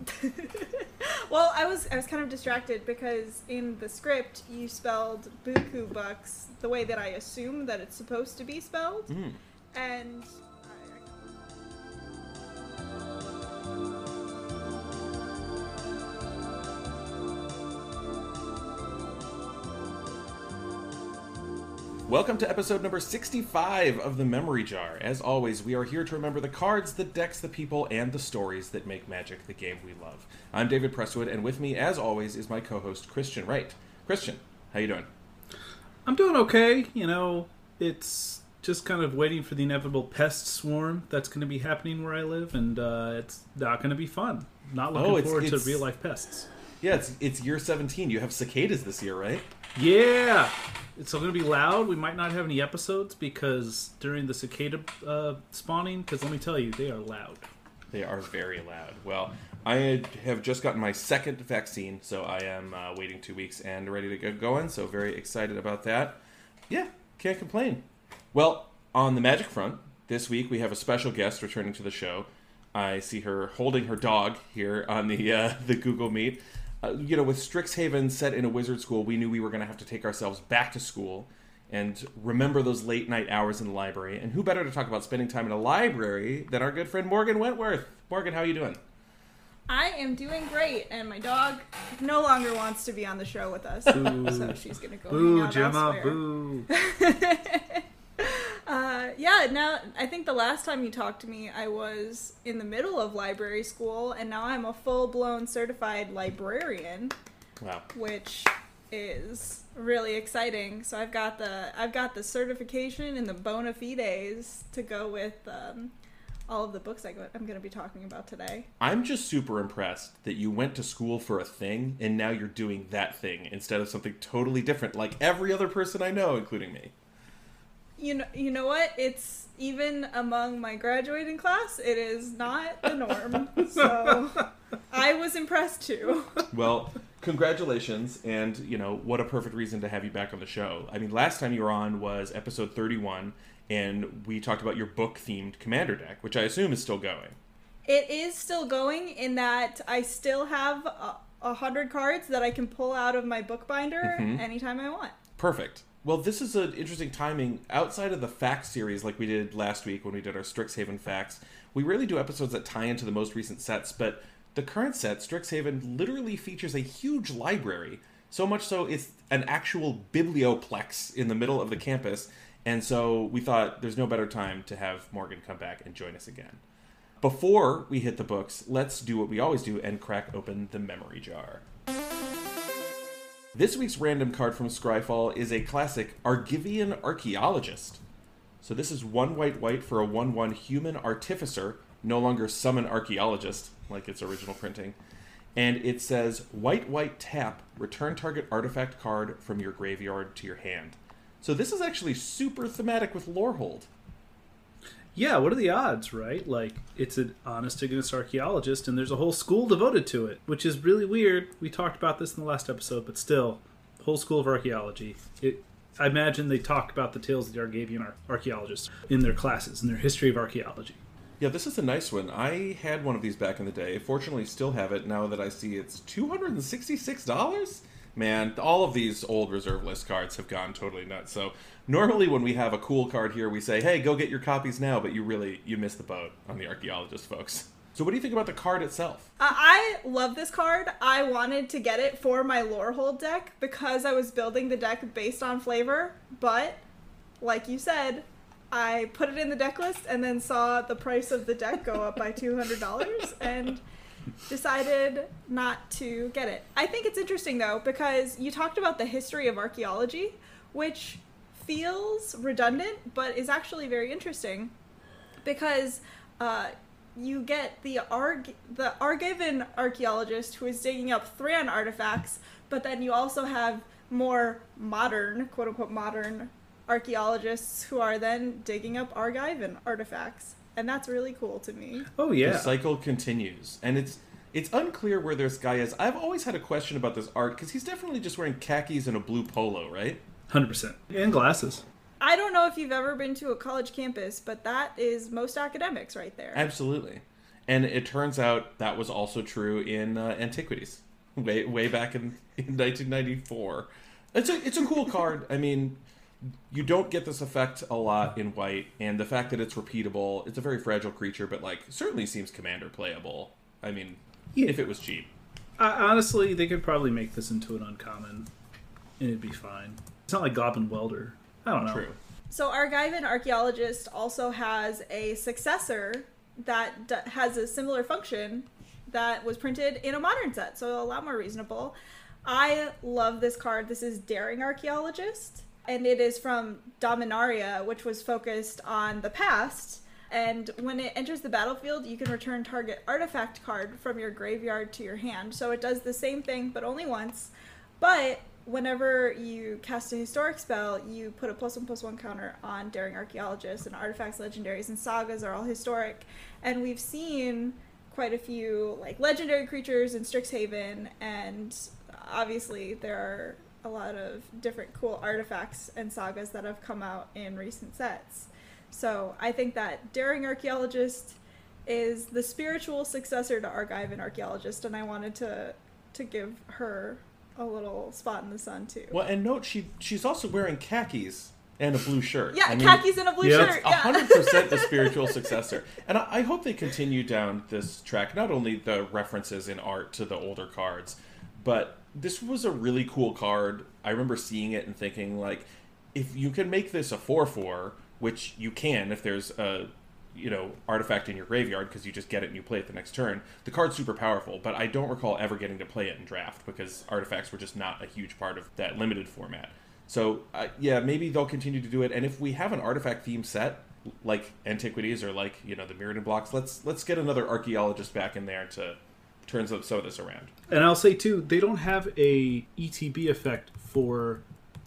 well, I was I was kind of distracted because in the script you spelled buku bucks the way that I assume that it's supposed to be spelled, Mm. and Welcome to episode number 65 of the Memory Jar. As always, we are here to remember the cards, the decks, the people, and the stories that make Magic the game we love. I'm David Presswood, and with me, as always, is my co-host Christian Wright. Christian, how you doing? I'm doing okay. You know, it's just kind of waiting for the inevitable pest swarm that's going to be happening where I live, and uh, it's not going to be fun. Not looking Oh, it's- forward it's- to real life pests. Yeah, it's it's year 17. You have cicadas this year, right? Yeah, it's going to be loud. We might not have any episodes because during the cicada uh, spawning, because let me tell you, they are loud. They are very loud. Well, I have just gotten my second vaccine, so I am uh, waiting two weeks and ready to get going. So very excited about that. Yeah, can't complain. Well, on the magic front, this week we have a special guest returning to the show. I see her holding her dog here on the uh, the Google Meet. Uh, you know, with Strixhaven set in a wizard school, we knew we were going to have to take ourselves back to school and remember those late night hours in the library. And who better to talk about spending time in a library than our good friend Morgan Wentworth? Morgan, how are you doing? I am doing great, and my dog no longer wants to be on the show with us, Boo. so she's gonna go. Boo, Gemma, elsewhere. boo. Uh, yeah, now I think the last time you talked to me, I was in the middle of library school, and now I'm a full blown certified librarian, Wow. which is really exciting. So I've got the I've got the certification and the bona fides to go with um, all of the books I go, I'm going to be talking about today. I'm just super impressed that you went to school for a thing and now you're doing that thing instead of something totally different, like every other person I know, including me. You know, you know what? It's even among my graduating class, it is not the norm. so I was impressed too. Well, congratulations, and you know what a perfect reason to have you back on the show. I mean, last time you were on was episode 31, and we talked about your book-themed commander deck, which I assume is still going. It is still going in that I still have a, a hundred cards that I can pull out of my bookbinder Mhm. anytime I want. Perfect. Well, this is an interesting timing. Outside of the facts series, like we did last week when we did our Strixhaven facts, we rarely do episodes that tie into the most recent sets, but the current set, Strixhaven, literally features a huge library. So much so, it's an actual biblioplex in the middle of the campus. And so we thought there's no better time to have Morgan come back and join us again. Before we hit the books, let's do what we always do and crack open the memory jar. This week's random card from Scryfall is a classic Argivian Archaeologist. So this is one white white for a 1 1 human artificer, no longer summon archaeologist, like its original printing. And it says white white tap, return target artifact card from your graveyard to your hand. So this is actually super thematic with Lorehold. Yeah, what are the odds, right? Like, it's an honest to goodness archaeologist, and there's a whole school devoted to it, which is really weird. We talked about this in the last episode, but still, whole school of archaeology. It, I imagine they talk about the tales of the Argivian ar- archaeologists in their classes, in their history of archaeology. Yeah, this is a nice one. I had one of these back in the day. Fortunately, still have it now that I see it's $266? Man, all of these old reserve list cards have gone totally nuts. So, normally when we have a cool card here, we say, "Hey, go get your copies now," but you really you missed the boat on the archaeologist folks. So, what do you think about the card itself? Uh, I love this card. I wanted to get it for my Lorehold deck because I was building the deck based on flavor, but like you said, I put it in the deck list and then saw the price of the deck go up by $200 and decided not to get it. I think it's interesting though because you talked about the history of archaeology, which feels redundant but is actually very interesting because uh, you get the Arg the Argivian archaeologist who is digging up Thran artifacts, but then you also have more modern, quote unquote modern archaeologists who are then digging up Argivian artifacts. And that's really cool to me. Oh, yeah. The cycle continues, and it's it's unclear where this guy is. I've always had a question about this art because he's definitely just wearing khakis and a blue polo, right? 100%. And glasses. I don't know if you've ever been to a college campus, but that is most academics right there. Absolutely. And it turns out that was also true in uh, Antiquities, way way back in, in 1994. It's a it's a cool card. I mean, you don't get this effect a lot in white, and the fact that it's repeatable, it's a very fragile creature, but like certainly seems commander playable. I mean, Yeah. if it was cheap. I, honestly, they could probably make this into an uncommon, and it'd be fine. It's not like Goblin Welder. I don't know. True. So Argivian Archaeologist also has a successor that d- has a similar function that was printed in a modern set, so a lot more reasonable. I love this card. This is Daring Archaeologist, and it is from Dominaria, which was focused on the past. And when it enters the battlefield, you can return target artifact card from your graveyard to your hand. So it does the same thing, but only once. But whenever you cast a historic spell, you put a plus one plus one counter on Daring Archaeologist, and artifacts, legendaries, and sagas are all historic. And we've seen quite a few like legendary creatures in Strixhaven, and obviously there are a lot of different cool artifacts and sagas that have come out in recent sets. So I think that Daring Archaeologist is the spiritual successor to Argivian Archaeologist, and I wanted to to give her a little spot in the sun too. Well, and note she she's also wearing khakis and a blue shirt. Yeah, I mean, khakis and a blue yeah, shirt. It's Yeah. hundred percent the spiritual successor, and I, I hope they continue down this track. Not only the references in art to the older cards, but this was a really cool card. I remember seeing it and thinking like, if you can make this a four four, which you can if there's a you know artifact in your graveyard because you just get it and you play it the next turn. The card's super powerful, but I don't recall ever getting to play it in draft because artifacts were just not a huge part of that limited format. So uh, yeah, maybe they'll continue to do it. And if we have an artifact theme set like antiquities or like you know the Mirrodin blocks, let's let's get another archaeologist back in there to turn some some of this around. And I'll say too, they don't have a ETB effect for,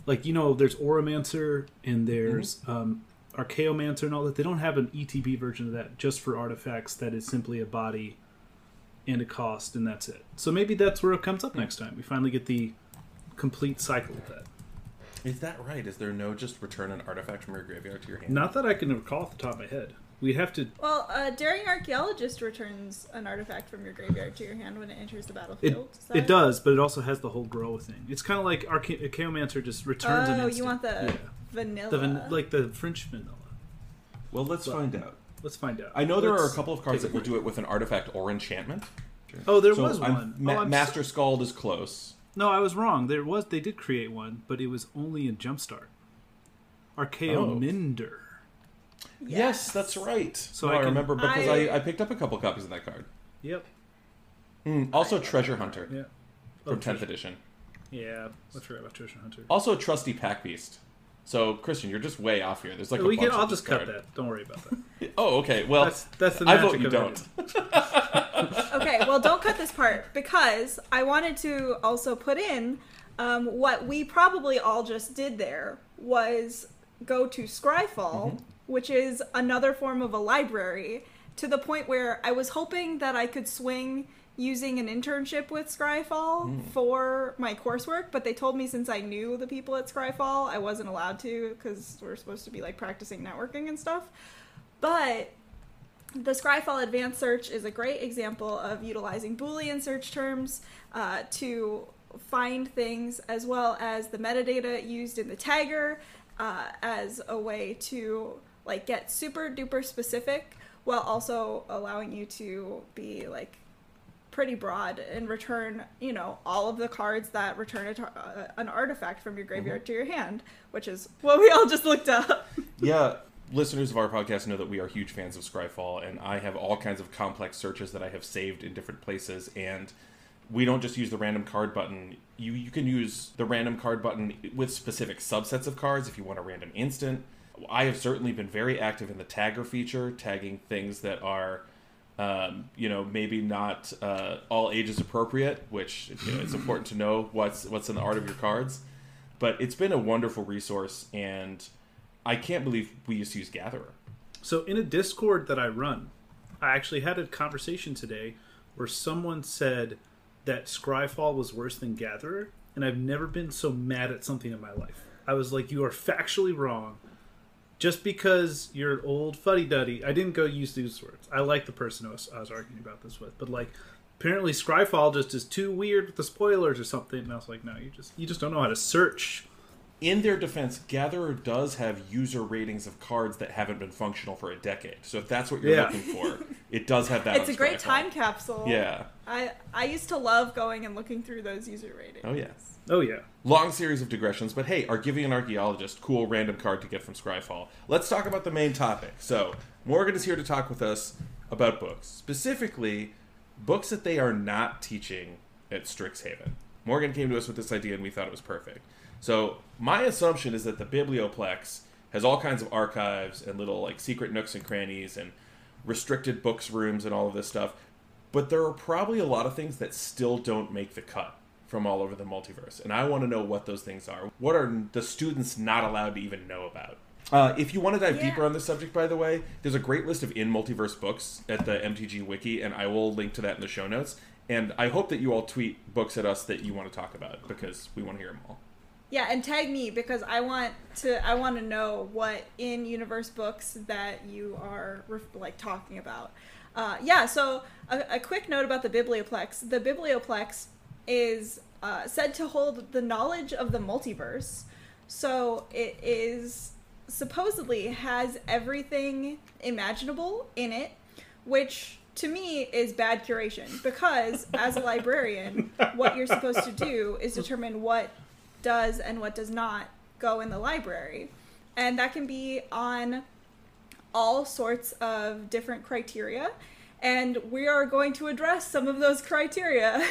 like you know, there's Auramancer and there's um, Archaeomancer and all that. They don't have an ETB version of that just for artifacts. That is simply a body and a cost, and that's it. So maybe that's where it comes up next time. We finally get the complete cycle of that. Is that right? Is there no just return an artifact from your graveyard to your hand? Not that I can recall off the top of my head. We'd have to. Well, uh, Daring Archaeologist returns an artifact from your graveyard to your hand when it enters the battlefield. Is that- it does, but it also has the whole grow thing. It's kind of like Archa- Archaeomancer just returns an Oh, instant. you want the Yeah. vanilla? the van- like the French vanilla. Well, let's Well, find out. Let's find out. I know there are Let's a couple of cards that will do it with an artifact or enchantment. Oh, there So was I'm- one. Ma- oh, I'm Master so- Scald is close. No, I was wrong. There was. They did create one, but it was only in Jumpstart. Archaeomender. Yes, that's right. So So I, I remember because I- I, I picked up a couple copies of that card. Yep. Hmm, also, Treasure Hunter Yeah. from Oh, 10th Treasure- edition. Yeah, I forgot about Treasure Hunter. Also, Trusty Pack Beast. So, Christian, you're just way off here. There's like a we can. bunch I'll this just cut card. that. Don't worry about that. Oh, okay. Well, That's that's the I vote you of don't. okay, well, don't cut this part because I wanted to also put in um, what we probably all just did there was go to Scryfall, which is another form of a library, to the point where I was hoping that I could swing using an internship with Scryfall for my coursework, but they told me since I knew the people at Scryfall, I wasn't allowed to because we're supposed to be like practicing networking and stuff. But the Scryfall Advanced Search is a great example of utilizing Boolean search terms uh, to find things, as well as the metadata used in the tagger uh, as a way to like get super duper specific, while also allowing you to be like pretty broad and return, you know, all of the cards that return a tar- uh, an artifact from your graveyard to your hand, which is what we all just looked up. yeah, listeners of our podcast know that we are huge fans of Scryfall, and I have all kinds of complex searches that I have saved in different places, and we don't just use the random card button. You you can use the random card button with specific subsets of cards if you want a random instant. I have certainly been very active in the tagger feature, tagging things that are, um, you know, maybe not uh, all ages appropriate, which you know, it's important to know what's what's in the art of your cards. But it's been a wonderful resource, and I can't believe we used to use Gatherer. So in a Discord that I run, I actually had a conversation today where someone said that Scryfall was worse than Gatherer, and I've never been so mad at something in my life. I was like, "You are factually wrong. Just because you're an old fuddy duddy, I didn't go use these words. I like the person I was, I was arguing about this with, but like apparently Scryfall just is too weird with the spoilers or something. And I was like, no, you just you just don't know how to search. In their defense, Gatherer does have user ratings of cards that haven't been functional for a decade. So if that's what you're Yeah. looking for, it does have that. It's a great Scryfall. time capsule. Yeah. I I used to love going and looking through those user ratings. Oh yeah. Oh yeah, Long series of digressions, but hey, Argivian Archaeologist, cool random card to get from Scryfall. Let's talk about the main topic. So, Morgan is here to talk with us about books, specifically books that they are not teaching at Strixhaven. Morgan came to us with this idea and we thought it was perfect. So, my assumption is that the Biblioplex has all kinds of archives and little like secret nooks and crannies and restricted books rooms and all of this stuff. But there are probably a lot of things that still don't make the cut from all over the multiverse. And I want to know what those things are. What are the students not allowed to even know about? Uh, if you want to dive Yeah. deeper on this subject, by the way, there's a great list of in multiverse books at the MTG Wiki, and I will link to that in the show notes. And I hope that you all tweet books at us that you want to talk about because we want to hear them all. Yeah, and tag me because I want to. I want to know what in universe books that you are like talking about. Uh, yeah. So a, a quick note about the Biblioplex. The Biblioplex is uh, said to hold the knowledge of the multiverse. So it is supposedly has everything imaginable in it, which to me is bad curation because as a librarian, what you're supposed to do is determine what does and what does not go in the library. And that can be on all sorts of different criteria. And we are going to address some of those criteria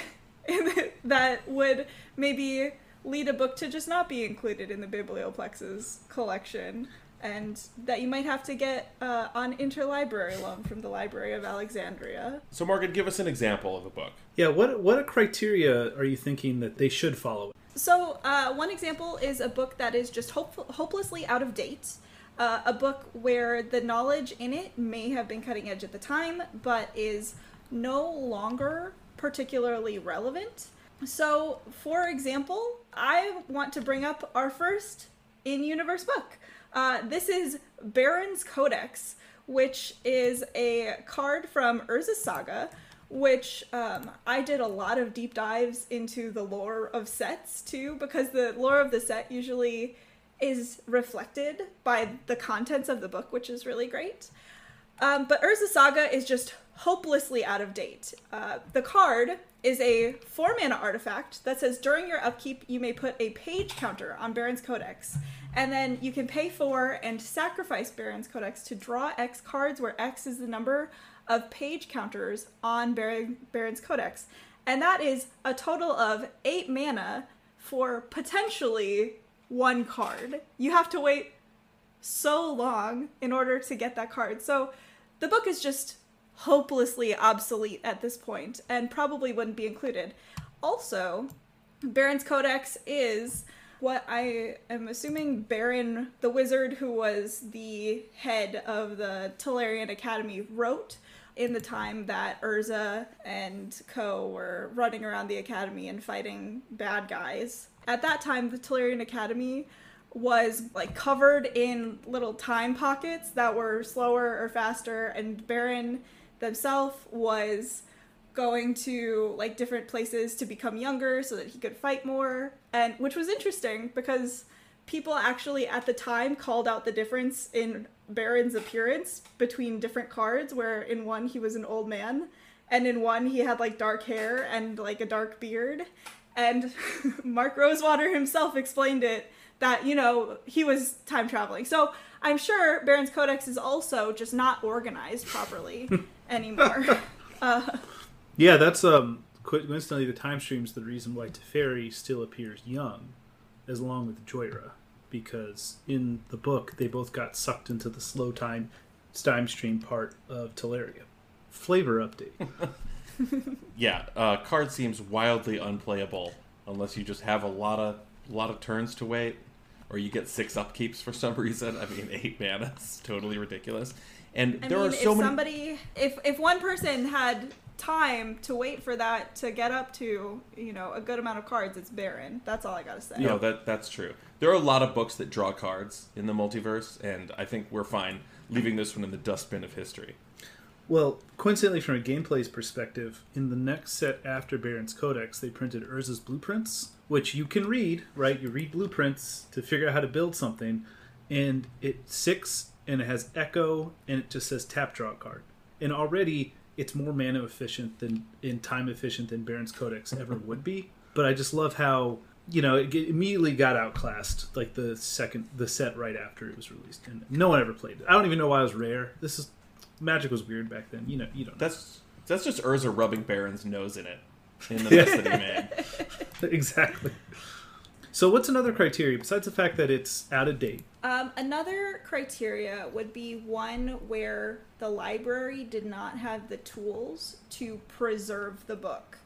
that would maybe lead a book to just not be included in the Biblioplex's collection. And that you might have to get uh, on interlibrary loan from the Library of Alexandria. So, Morgan, give us an example of a book. yeah. What what criteria are you thinking that they should follow? So, uh, one example is a book that is just hope- hopelessly out of date. Uh, a book where the knowledge in it may have been cutting edge at the time, but is no longer particularly relevant. So, for example, I want to bring up our first in universe book. Uh, this is Barrin's Codex, which is a card from Urza Saga, which um, I did a lot of deep dives into the lore of sets too, because the lore of the set usually is reflected by the contents of the book, which is really great. Um, but Urza Saga is just hopelessly out of date. Uh, the card is a four mana artifact that says during your upkeep, you may put a page counter on Barrin's Codex. And then you can pay for and sacrifice Barrin's Codex to draw X cards, where X is the number of page counters on Barrin, Barrin's Codex. And that is a total of eight mana for potentially one card. You have to wait so long in order to get that card. So the book is just hopelessly obsolete at this point and probably wouldn't be included. Also, Barrin's Codex is what I am assuming Barrin the wizard who was the head of the Tolarian Academy wrote in the time that Urza and Co were running around the academy and fighting bad guys. At that time the Tolarian Academy was like covered in little time pockets that were slower or faster and Barrin himself was going to like different places to become younger so that he could fight more and which was interesting because people actually at the time called out the difference in Barrin's appearance between different cards where in one he was an old man and in one he had like dark hair and like a dark beard. And Mark Rosewater himself explained it that you know he was time traveling. So I'm sure Barrin's Codex is also just not organized properly anymore. Uh, Yeah, that's um coincidentally the time stream's the reason why Teferi still appears young, as along with Jhoira, because in the book they both got sucked into the slow time time stream part of Tolaria. Flavor update. Yeah, uh, card seems wildly unplayable unless you just have a lot of lot of turns to wait, or you get six upkeeps for some reason. I mean, eight mana is totally ridiculous. And I there mean, are so if many. somebody, if if one person had time to wait for that to get up to you know a good amount of cards, it's barren. That's all I gotta say. No, that that's true. There are a lot of books that draw cards in the multiverse, and I think we're fine leaving this one in the dustbin of history. Well, coincidentally, from a gameplay's perspective, in the next set after Barrin's Codex, they printed Urza's blueprints, which you can read, right? You read blueprints to figure out how to build something, and it's six, and it has Echo, and it just says tap draw card. And already, it's more mana efficient than in time efficient than Barrin's Codex ever would be. But I just love how you know it immediately got outclassed like the second the set right after it was released, and no one ever played it. I don't even know why it was rare. This is Magic was weird back then. You know, you don't. Know. That's that's just Urza rubbing Barrin's nose in it in the mess that he made. exactly. So, what's another criteria besides the fact that it's out of date? Um, another criteria would be one where the library did not have the tools to preserve the book.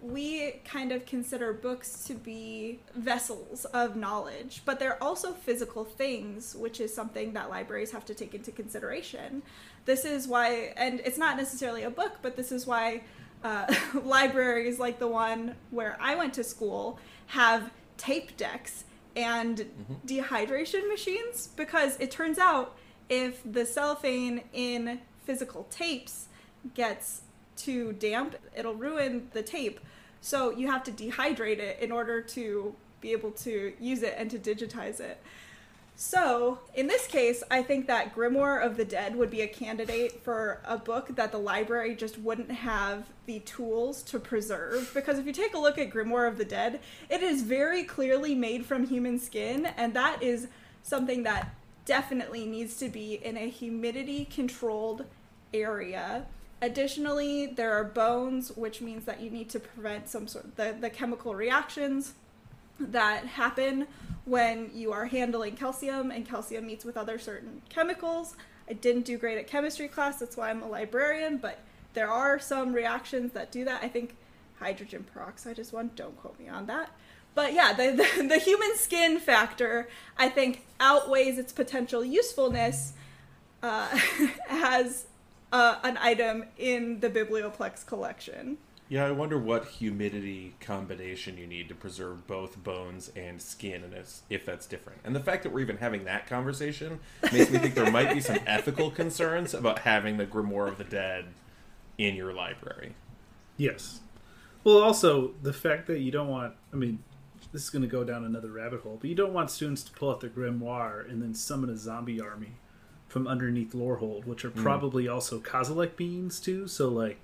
We kind of consider books to be vessels of knowledge, but they're also physical things, which is something that libraries have to take into consideration. This is why, and it's not necessarily a book, but this is why uh, libraries like the one where I went to school have tape decks and mm-hmm. dehydration machines because it turns out if the cellophane in physical tapes gets too damp, it'll ruin the tape. So you have to dehydrate it in order to be able to use it and to digitize it. So, in this case, I think that Grimoire of the Dead would be a candidate for a book that the library just wouldn't have the tools to preserve. Because if you take a look at Grimoire of the Dead, it is very clearly made from human skin, and that is something that definitely needs to be in a humidity controlled area. Additionally, there are bones, which means that you need to prevent some sort of the, the chemical reactions that happen when you are handling calcium and calcium meets with other certain chemicals. I didn't do great at chemistry class, that's why I'm a librarian, but there are some reactions that do that. I think hydrogen peroxide is one, don't quote me on that. But yeah, the, the, the human skin factor, I think, outweighs its potential usefulness uh, as uh, an item in the Biblioplex collection. Yeah, I wonder what humidity combination you need to preserve both bones and skin, and if, if that's different. And the fact that we're even having that conversation makes me think there might be some ethical concerns about having the Grimoire of the Dead in your library. Yes. Well, also the fact that you don't want. I mean, this is going to go down another rabbit hole, but you don't want students to pull out their grimoire and then summon a zombie army from underneath Lorehold, which are hmm. probably also Kozilek beings too. So like,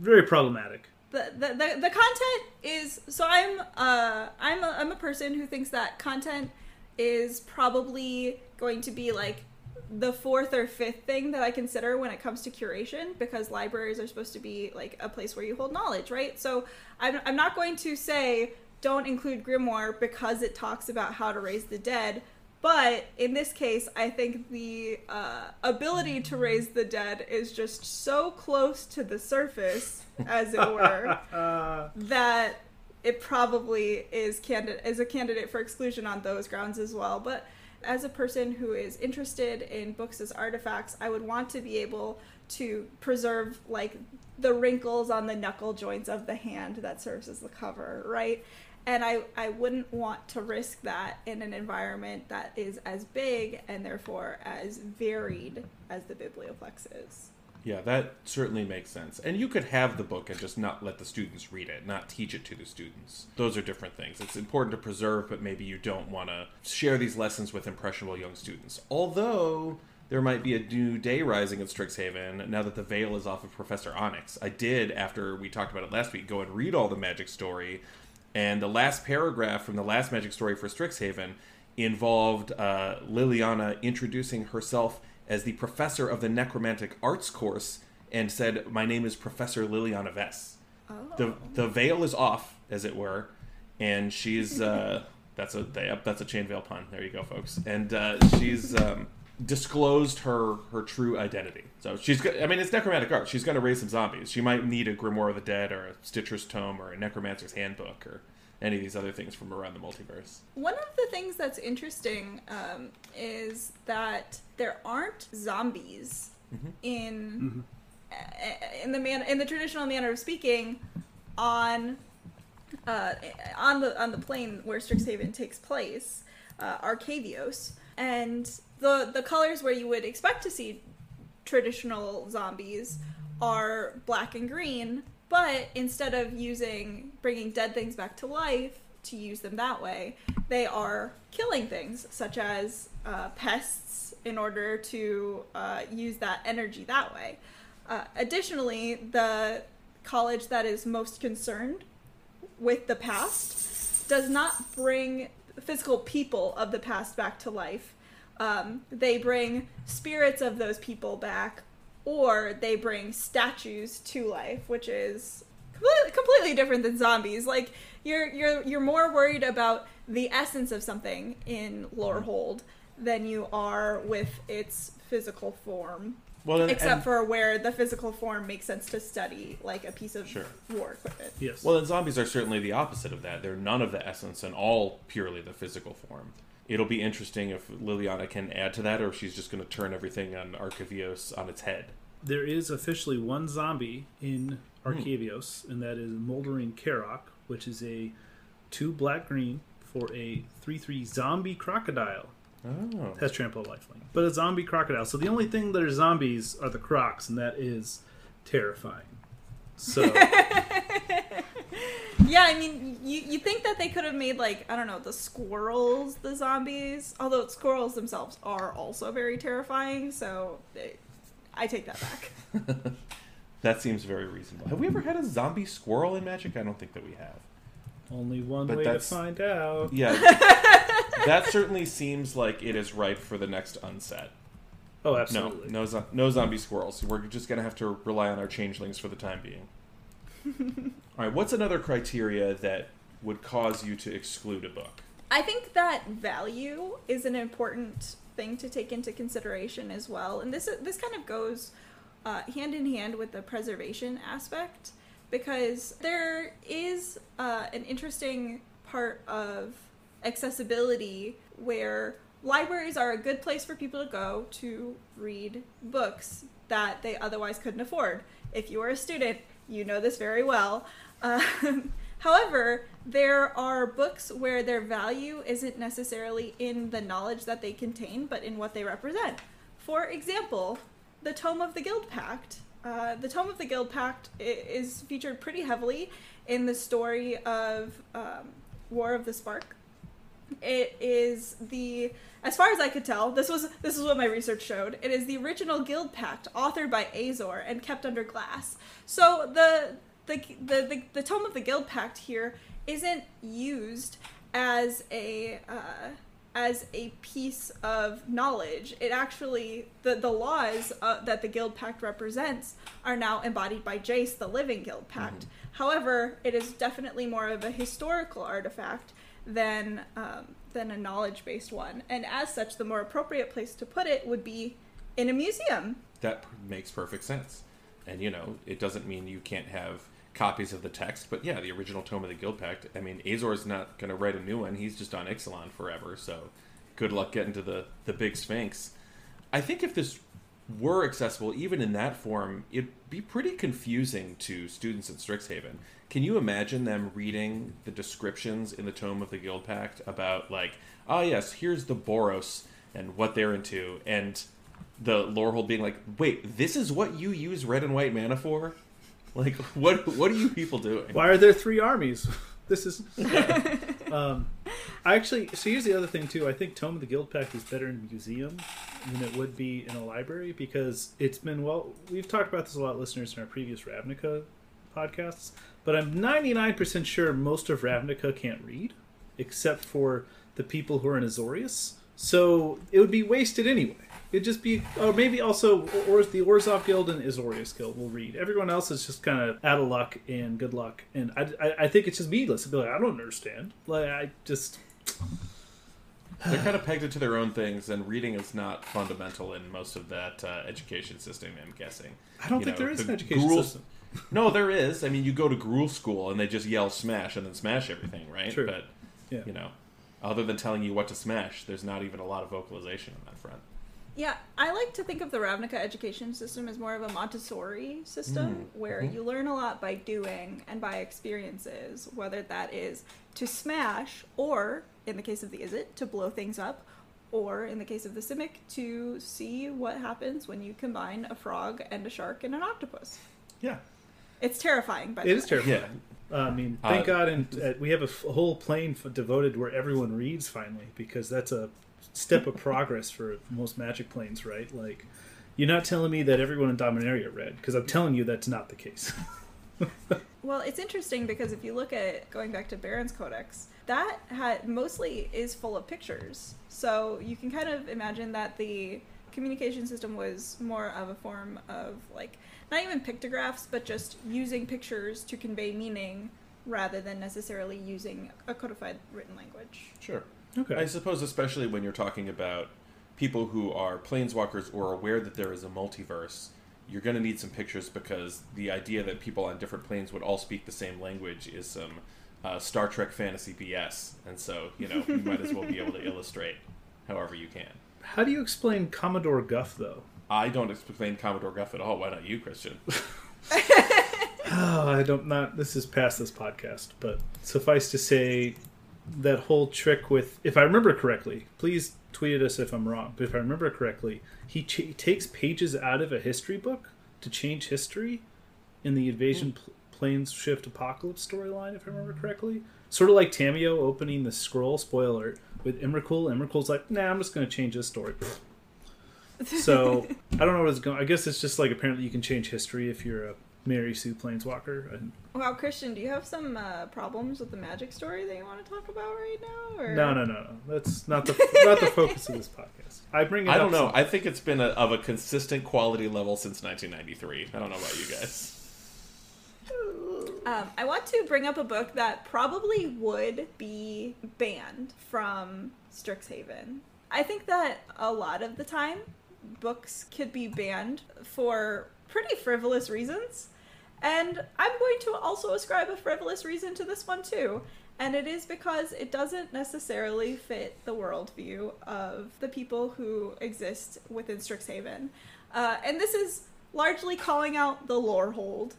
very problematic. the, the, the, the content is so I'm uh I'm a, I'm a person who thinks that content is probably going to be like the fourth or fifth thing that I consider when it comes to curation because libraries are supposed to be like a place where you hold knowledge, right? So I'm, I'm not going to say don't include grimoire because it talks about how to raise the dead. But in this case, I think the uh, ability to raise the dead is just so close to the surface, as it were, that it probably is candidate is a candidate for exclusion on those grounds as well. But as a person who is interested in books as artifacts, I would want to be able to preserve like the wrinkles on the knuckle joints of the hand that serves as the cover, right? And I, I wouldn't want to risk that in an environment that is as big and therefore as varied as the Biblioplex is. Yeah, that certainly makes sense. And you could have the book and just not let the students read it, not teach it to the students. Those are different things. It's important to preserve, but maybe you don't want to share these lessons with impressionable young students. Although there might be a new day rising at Strixhaven now that the veil is off of Professor Onyx. I did, after we talked about it last week, go and read all the magic story, and the last paragraph from the last magic story for Strixhaven involved uh, Liliana introducing herself as the professor of the necromantic arts course and said, "My name is Professor Liliana Vess." Oh. The the veil is off, as it were, and she's uh, that's a that's a chain veil pun. There you go, folks. And uh, she's um, disclosed her her true identity. So she's go- I mean, it's necromantic art. She's going to raise some zombies. She might need a Grimoire of the Dead or a Stitcher's Tome or a Necromancer's Handbook or any of these other things from around the multiverse. One of the things that's interesting um, is that there aren't zombies in in the man in the traditional manner of speaking on uh, on the on the plane where Strixhaven takes place, uh, Arcavios, and the the colors where you would expect to see traditional zombies are black and green, but instead of using bringing dead things back to life to use them that way, they are killing things such as uh, pests in order to uh, use that energy that way. Uh, additionally, the college that is most concerned with the past does not bring physical people of the past back to life. Um, they bring spirits of those people back, or they bring statues to life, which is completely, completely different than zombies. Like you're you're you're more worried about the essence of something in Lorehold than you are with its physical form. Well, and, Except and- for where the physical form makes sense to study, like a piece of Sure. war equipment. Yes. Well, and zombies are certainly the opposite of that. They're none of the essence and all purely the physical form. It'll be interesting if Liliana can add to that, or if she's just going to turn everything on Arcavios on its head. there is officially one zombie in hmm. Arcavios, and that is Moldering Karok, which is a two black green for a three three zombie crocodile. Oh, Has trample lifelink, but a zombie crocodile. So the only thing that are zombies are the crocs, and that is terrifying. So Yeah, I mean, you you think that they could have made like I don't know the squirrels the zombies, although squirrels themselves are also very terrifying. So they, I take that back. that seems very reasonable. Have we ever had a zombie squirrel in Magic? I don't think that we have. only one But way to find out. Yeah, that certainly seems like it is ripe for the next unset. Oh, absolutely. no, zo- no zombie squirrels. We're just gonna have to rely on our changelings for the time being. All right, what's another criteria that would cause you to exclude a book? I think that value is an important thing to take into consideration as well, and this this kind of goes uh, hand in hand with the preservation aspect because there is uh, an interesting part of accessibility where libraries are a good place for people to go to read books that they otherwise couldn't afford. If you are a student, you know this very well. Um, however, there are books where their value isn't necessarily in the knowledge that they contain, but in what they represent. For example, the Tome of the Guild Pact. Uh, the Tome of the Guild Pact is featured pretty heavily in the story of um, War of the Spark. It is the, as far as I could tell, this was this is what my research showed. It is the original Guild Pact, authored by Azor and kept under glass. So the the the the, the Tome of the Guild Pact here isn't used as a uh, as a piece of knowledge. It actually the the laws uh, that the Guild Pact represents are now embodied by Jace, the living Guild Pact. However, it is definitely more of a historical artifact than um, than a knowledge based one, and as such, the more appropriate place to put it would be in a museum. That makes perfect sense. And you know, it doesn't mean you can't have copies of the text, but yeah, the original Tome of the Guild Pact. I mean, Azor's not going to write a new one. He's just on Ixalan forever. So, good luck getting to the the big Sphinx. I think if this were accessible, even in that form, it'd be pretty confusing to students at Strixhaven. Can you imagine them reading the descriptions in the Tome of the Guild Pact about, like, oh yes, here's the Boros and what they're into, and the Lorehold being like, wait, this is what you use red and white mana for? Like, what what are you people doing? Why are there three armies? This is. um, I actually. So here's the other thing too. I think Tome of the Guild Pact is better in a museum than it would be in a library because it's been well. We've talked about this a lot, listeners, in our previous Ravnica podcasts. But I'm 99% sure most of Ravnica can't read, except for the people who are in Azorius. So it would be wasted anyway. It'd just be, or maybe also, or the Orzhov Guild and Azorius Guild will read. Everyone else is just kind of out of luck and good luck. And I, I, I think it's just meaningless to be like, I don't understand. Like, I just, They're kind of pegged into their own things, and reading is not fundamental in most of that uh, education system. I'm guessing. I don't You think know, there is the an education system. No, there is. I mean, you go to Gruul school and they just yell "smash" and then smash everything, right? True. But Yeah. you know, other than telling you what to smash, there's not even a lot of vocalization on that front. Yeah, I like to think of the Ravnica education system as more of a Montessori system Mm, where mhm. you learn a lot by doing and by experiences, whether that is to smash or, in the case of the Izzet, to blow things up, or in the case of the Simic, to see what happens when you combine a frog and a shark and an octopus. Yeah. It's terrifying, but the It way. is terrifying. Yeah. I mean, thank Uh, God, and uh, we have a, f- a whole plane f- devoted where everyone reads finally, because that's a step of progress for most Magic planes, right? Like, you're not telling me that everyone in Dominaria read, because I'm telling you that's not the case. Well, it's interesting because if you look at going back to Barrin's Codex, that had mostly is full of pictures. So you can kind of imagine that the communication system was more of a form of like not even pictographs, but just using pictures to convey meaning rather than necessarily using a codified written language. Sure. okay. I suppose, especially when you're talking about people who are planeswalkers or aware that there is a multiverse, you're going to need some pictures because the idea that people on different planes would all speak the same language is some uh, Star Trek fantasy BS. And so, you know, you might as well be able to illustrate however you can. How do you explain Commodore Guff, though? I don't explain Commodore Guff at all. Why not you, Christian? Oh, I don't not. This is past this podcast, but suffice to say, that whole trick with, if I remember correctly, please tweet at us if I'm wrong. But if I remember correctly, he ch- takes pages out of a history book to change history in the Invasion hmm. pl- Planes Shift Apocalypse storyline. If I remember correctly, sort of like Tamiyo opening the scroll. Spoiler with Emrakul. Emrakul's like, nah, I'm just going to change this story. So I don't know what it's going. I guess it's just like apparently you can change history if you're a Mary Sue Planeswalker. And Wow, Christian, do you have some uh, problems with the magic story that you want to talk about right now? Or? no, no, no, no. That's not the not the focus of this podcast. I bring it I don't know. some- I think it's been a, of a consistent quality level since 1993. I don't know about you guys. Um, I want to bring up a book that probably would be banned from Strixhaven. I think that a lot of the time, books could be banned for pretty frivolous reasons. And I'm going to also ascribe a frivolous reason to this one too. And it is because it doesn't necessarily fit the worldview of the people who exist within Strixhaven. Uh, and this is largely calling out the lore hold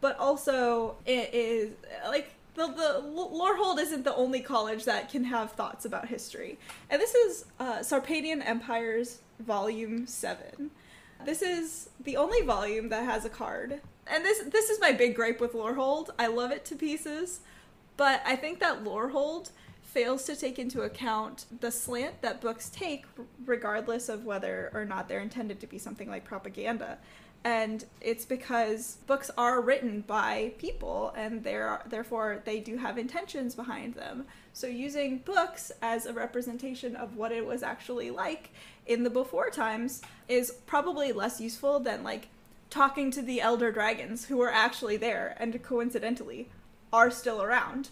but also it is like the the Lorehold isn't the only college that can have thoughts about history, and this is uh, Sarpadian Empires Volume Seven. This is the only volume that has a card, and this this is my big gripe with Lorehold. I love it to pieces, but I think that Lorehold fails to take into account the slant that books take, regardless of whether or not they're intended to be something like propaganda and it's because books are written by people and they're therefore they do have intentions behind them. So using books as a representation of what it was actually like in the before times is probably less useful than like talking to the elder dragons who were actually there and coincidentally are still around.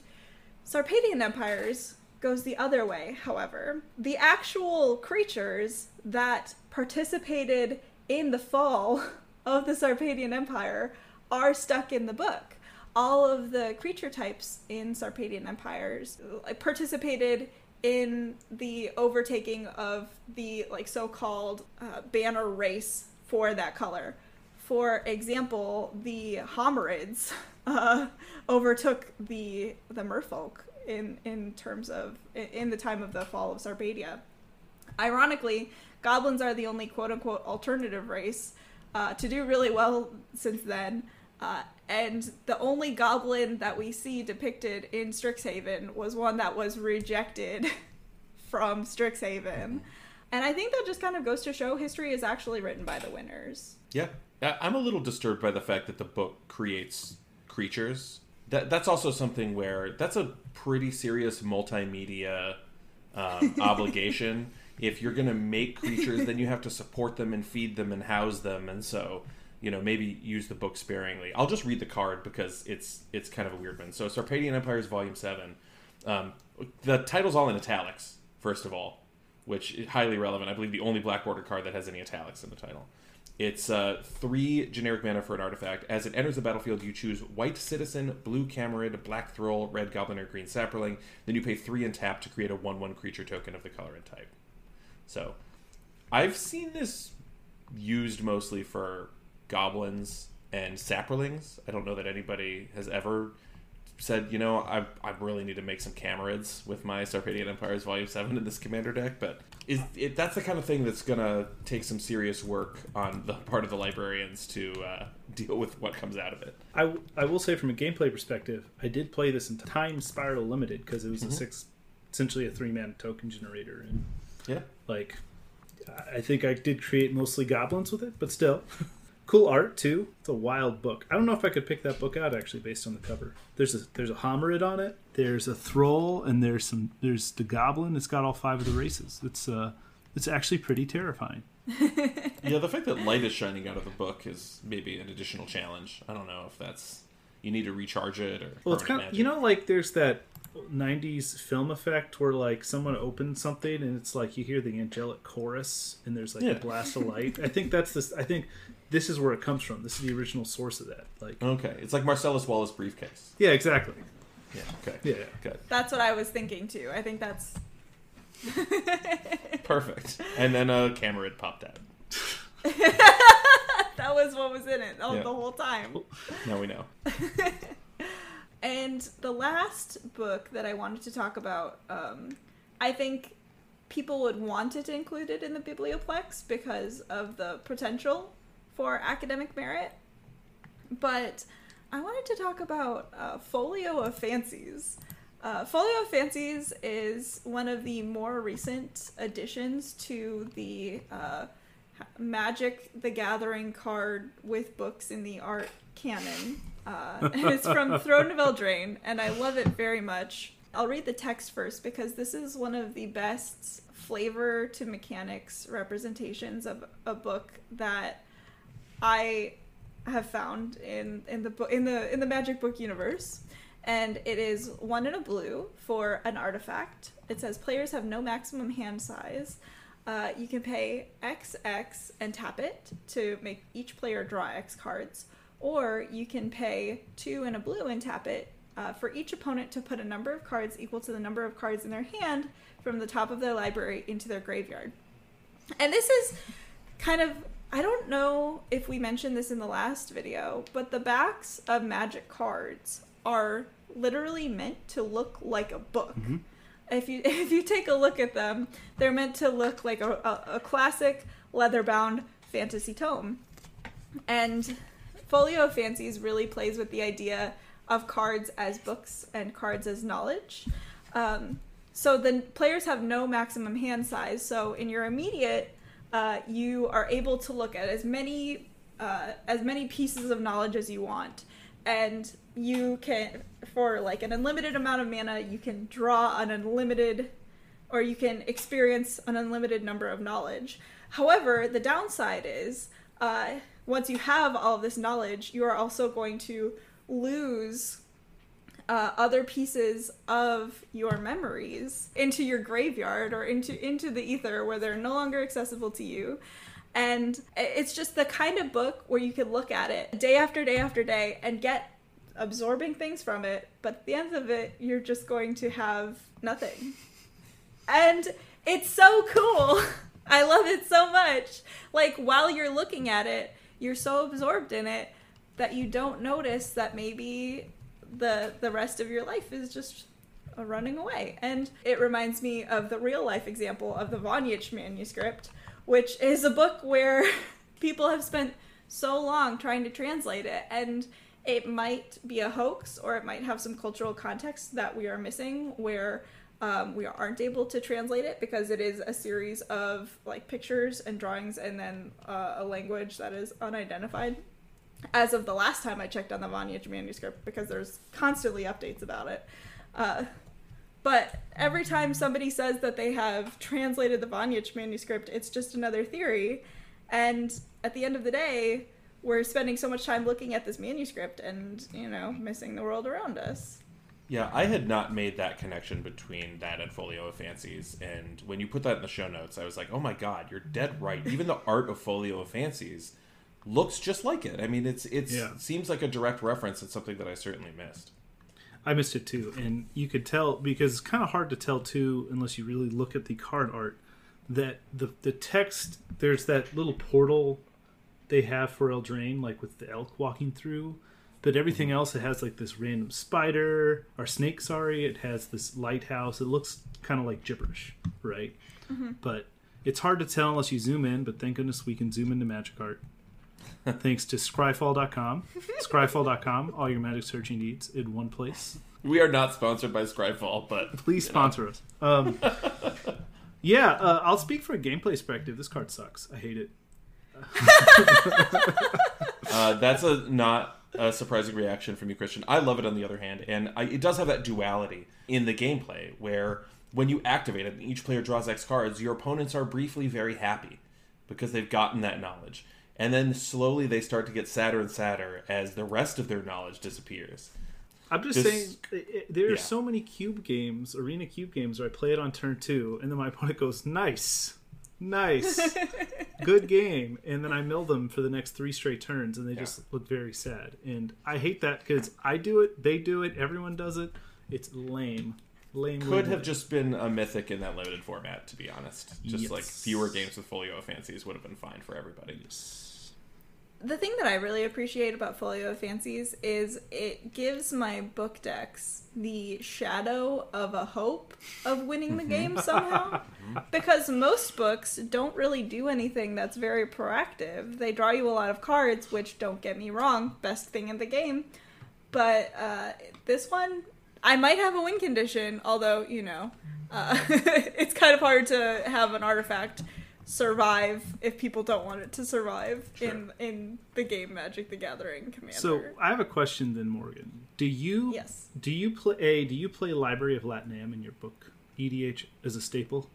Sarpadian empires goes the other way however. The actual creatures that participated in the fall of the Sarpadian Empire are stuck in the book. All of the creature types in Sarpadian Empires participated in the overtaking of the like so-called uh, banner race for that color. For example, the Homarids uh, overtook the the Merfolk in in terms of in the time of the fall of Sarpadia. Ironically, goblins are the only quote unquote alternative race uh, to do really well since then. Uh, and the only goblin that we see depicted in Strixhaven was one that was rejected from Strixhaven. And I think that just kind of goes to show history is actually written by the winners. Yeah, I- I'm a little disturbed by the fact that the book creates creatures. That that's also something where that's a pretty serious multimedia um, obligation. If you're going to make creatures, then you have to support them and feed them and house them, and so you know maybe use the book sparingly. I'll just read the card because it's it's kind of a weird one. So Sarpadian Empires Volume Seven. Um, the title's all in italics. First of all, which is highly relevant. I believe the only black border card that has any italics in the title. It's uh, three generic mana for an artifact. As it enters the battlefield, you choose White Citizen, Blue Camarid, Black Thrall, Red Goblin, or Green Saproling. Then you pay three and tap to create a 1 1 creature token of the color and type. So, I've seen this used mostly for goblins and saprolings. I don't know that anybody has ever said, you know, I, I really need to make some camarids with my Sarpadian Empires Volume 7 in this commander deck, but is it, that's the kind of thing that's going to take some serious work on the part of the librarians to uh, deal with what comes out of it. I, w- I will say from a gameplay perspective, I did play this in Time Spiral Limited because it was Mm-hmm. a six, essentially a three man token generator, and Yeah. like I think I did create mostly goblins with it, but still. Cool art too. It's a wild book. I don't know if I could pick that book out actually based on the cover. There's a there's a Homarid on it. There's a thrull and there's some there's the goblin. It's got all five of the races. It's uh it's actually pretty terrifying. Yeah, the fact that light is shining out of the book is maybe an additional challenge. I don't know if that's. You need to recharge it or. Well, it's kind of magic. you know like there's that 90s film effect where like someone opens something and it's like you hear the angelic chorus and there's like Yeah. a blast of light. I think that's this I think this is where it comes from. This is the original source of that. Like Okay, it's like Marcellus Wallace briefcase. Yeah, exactly. Yeah. Okay. Yeah. Good. That's what I was thinking too. I think that's Perfect. And then a Camarid popped out. that was what was in it all, Yeah. the whole time. Now we know. And the last book that I wanted to talk about, um, I think people would want it included in the Biblioplex because of the potential for academic merit. But I wanted to talk about uh, Folio of Fancies. Uh, Folio of Fancies is one of the more recent additions to the uh, Magic the Gathering card with books in the art canon. Uh, it's from Throne of Eldraine, and I love it very much. I'll read the text first because this is one of the best flavor to mechanics representations of a book that I have found in in the book in the in the magic book universe. And it is one in a blue for an artifact. It says players have no maximum hand size. Uh, you can pay xx and tap it to make each player draw x cards or you can pay two and a blue and tap it uh, for each opponent to put a number of cards equal to the number of cards in their hand from the top of their library into their graveyard and this is kind of I don't know if we mentioned this in the last video, but the backs of magic cards are literally meant to look like a book. If you if you take a look at them, they're meant to look like a, a, a classic leather-bound fantasy tome. And Folio of Fancies really plays with the idea of cards as books and cards as knowledge. Um, so the players have no maximum hand size. So in your immediate, uh, you are able to look at as many uh, as many pieces of knowledge as you want, and you can for like an unlimited amount of mana, you can draw an unlimited, or you can experience an unlimited number of knowledge. However, the downside is uh, once you have all of this knowledge, you are also going to lose uh, other pieces of your memories into your graveyard or into into the ether where they're no longer accessible to you. And it's just the kind of book where you can look at it day after day after day and get absorbing things from it but at the end of it you're just going to have nothing. And it's so cool. I love it so much. Like while you're looking at it you're so absorbed in it that you don't notice that maybe the the rest of your life is just running away. And it reminds me of the real life example of the Voynich manuscript, which is a book where people have spent so long trying to translate it and it might be a hoax or it might have some cultural context that we are missing where um, we aren't able to translate it because it is a series of like pictures and drawings and then uh, a language that is unidentified as of the last time I checked on the Voynich manuscript because there's constantly updates about it. Uh, but every time somebody says that they have translated the Voynich manuscript, it's just another theory. And at the end of the day, we're spending so much time looking at this manuscript and, you know, missing the world around us. Yeah, I had not made that connection between that and Folio of Fancies, and when you put that in the show notes, I was like, "Oh my god, you're dead right." Even the art of Folio of Fancies looks just like it. I mean, it's it's Yeah. seems like a direct reference and something that I certainly missed. I missed it too, and you could tell because it's kind of hard to tell too unless you really look at the card art. that the the text there's that little portal they have for Eldraine, like with the elk walking through. But everything else, it has like this random spider or snake. Sorry, it has this lighthouse. It looks kind of like gibberish, right? But it's hard to tell unless you zoom in. But thank goodness we can zoom into Magic Art. Thanks to Scryfall.com. Scryfall.com, all your magic searching needs in one place. We are not sponsored by Scryfall, but Please sponsor us. Um, yeah, uh, I'll speak from a gameplay perspective. This card sucks. I hate it. uh, that's a not a surprising reaction from you, Christian. I love it on the other hand, and I, it does have that duality in the gameplay where when you activate it and each player draws X cards, your opponents are briefly very happy because they've gotten that knowledge. And then slowly they start to get sadder and sadder as the rest of their knowledge disappears. I'm just This- saying, i- i- there are yeah. so many cube games, arena cube games, where I play it on turn two, and then my opponent goes, "Nice, nice, good game," and then I mill them for the next three straight turns, and they just look very sad. And I hate that because I do it, they do it, everyone does it. It's lame, lame. Could lame, have just been a mythic in that limited format, to be honest. Just like fewer games with Folio of Fancies would have been fine for everybody. The thing that I really appreciate about Folio of Fancies is it gives my book decks the shadow of a hope of winning the game somehow. because most books don't really do anything that's very proactive. They draw you a lot of cards, which don't get me wrong, best thing in the game. But uh, this one, I might have a win condition, although, you know, uh, it's kind of hard to have an artifact survive if people don't want it to survive in in the game Magic the Gathering Commander. So I have a question then, Morgan. Do you yes. do you play a do you play Library of Lat-Nam in your book EDH as a staple?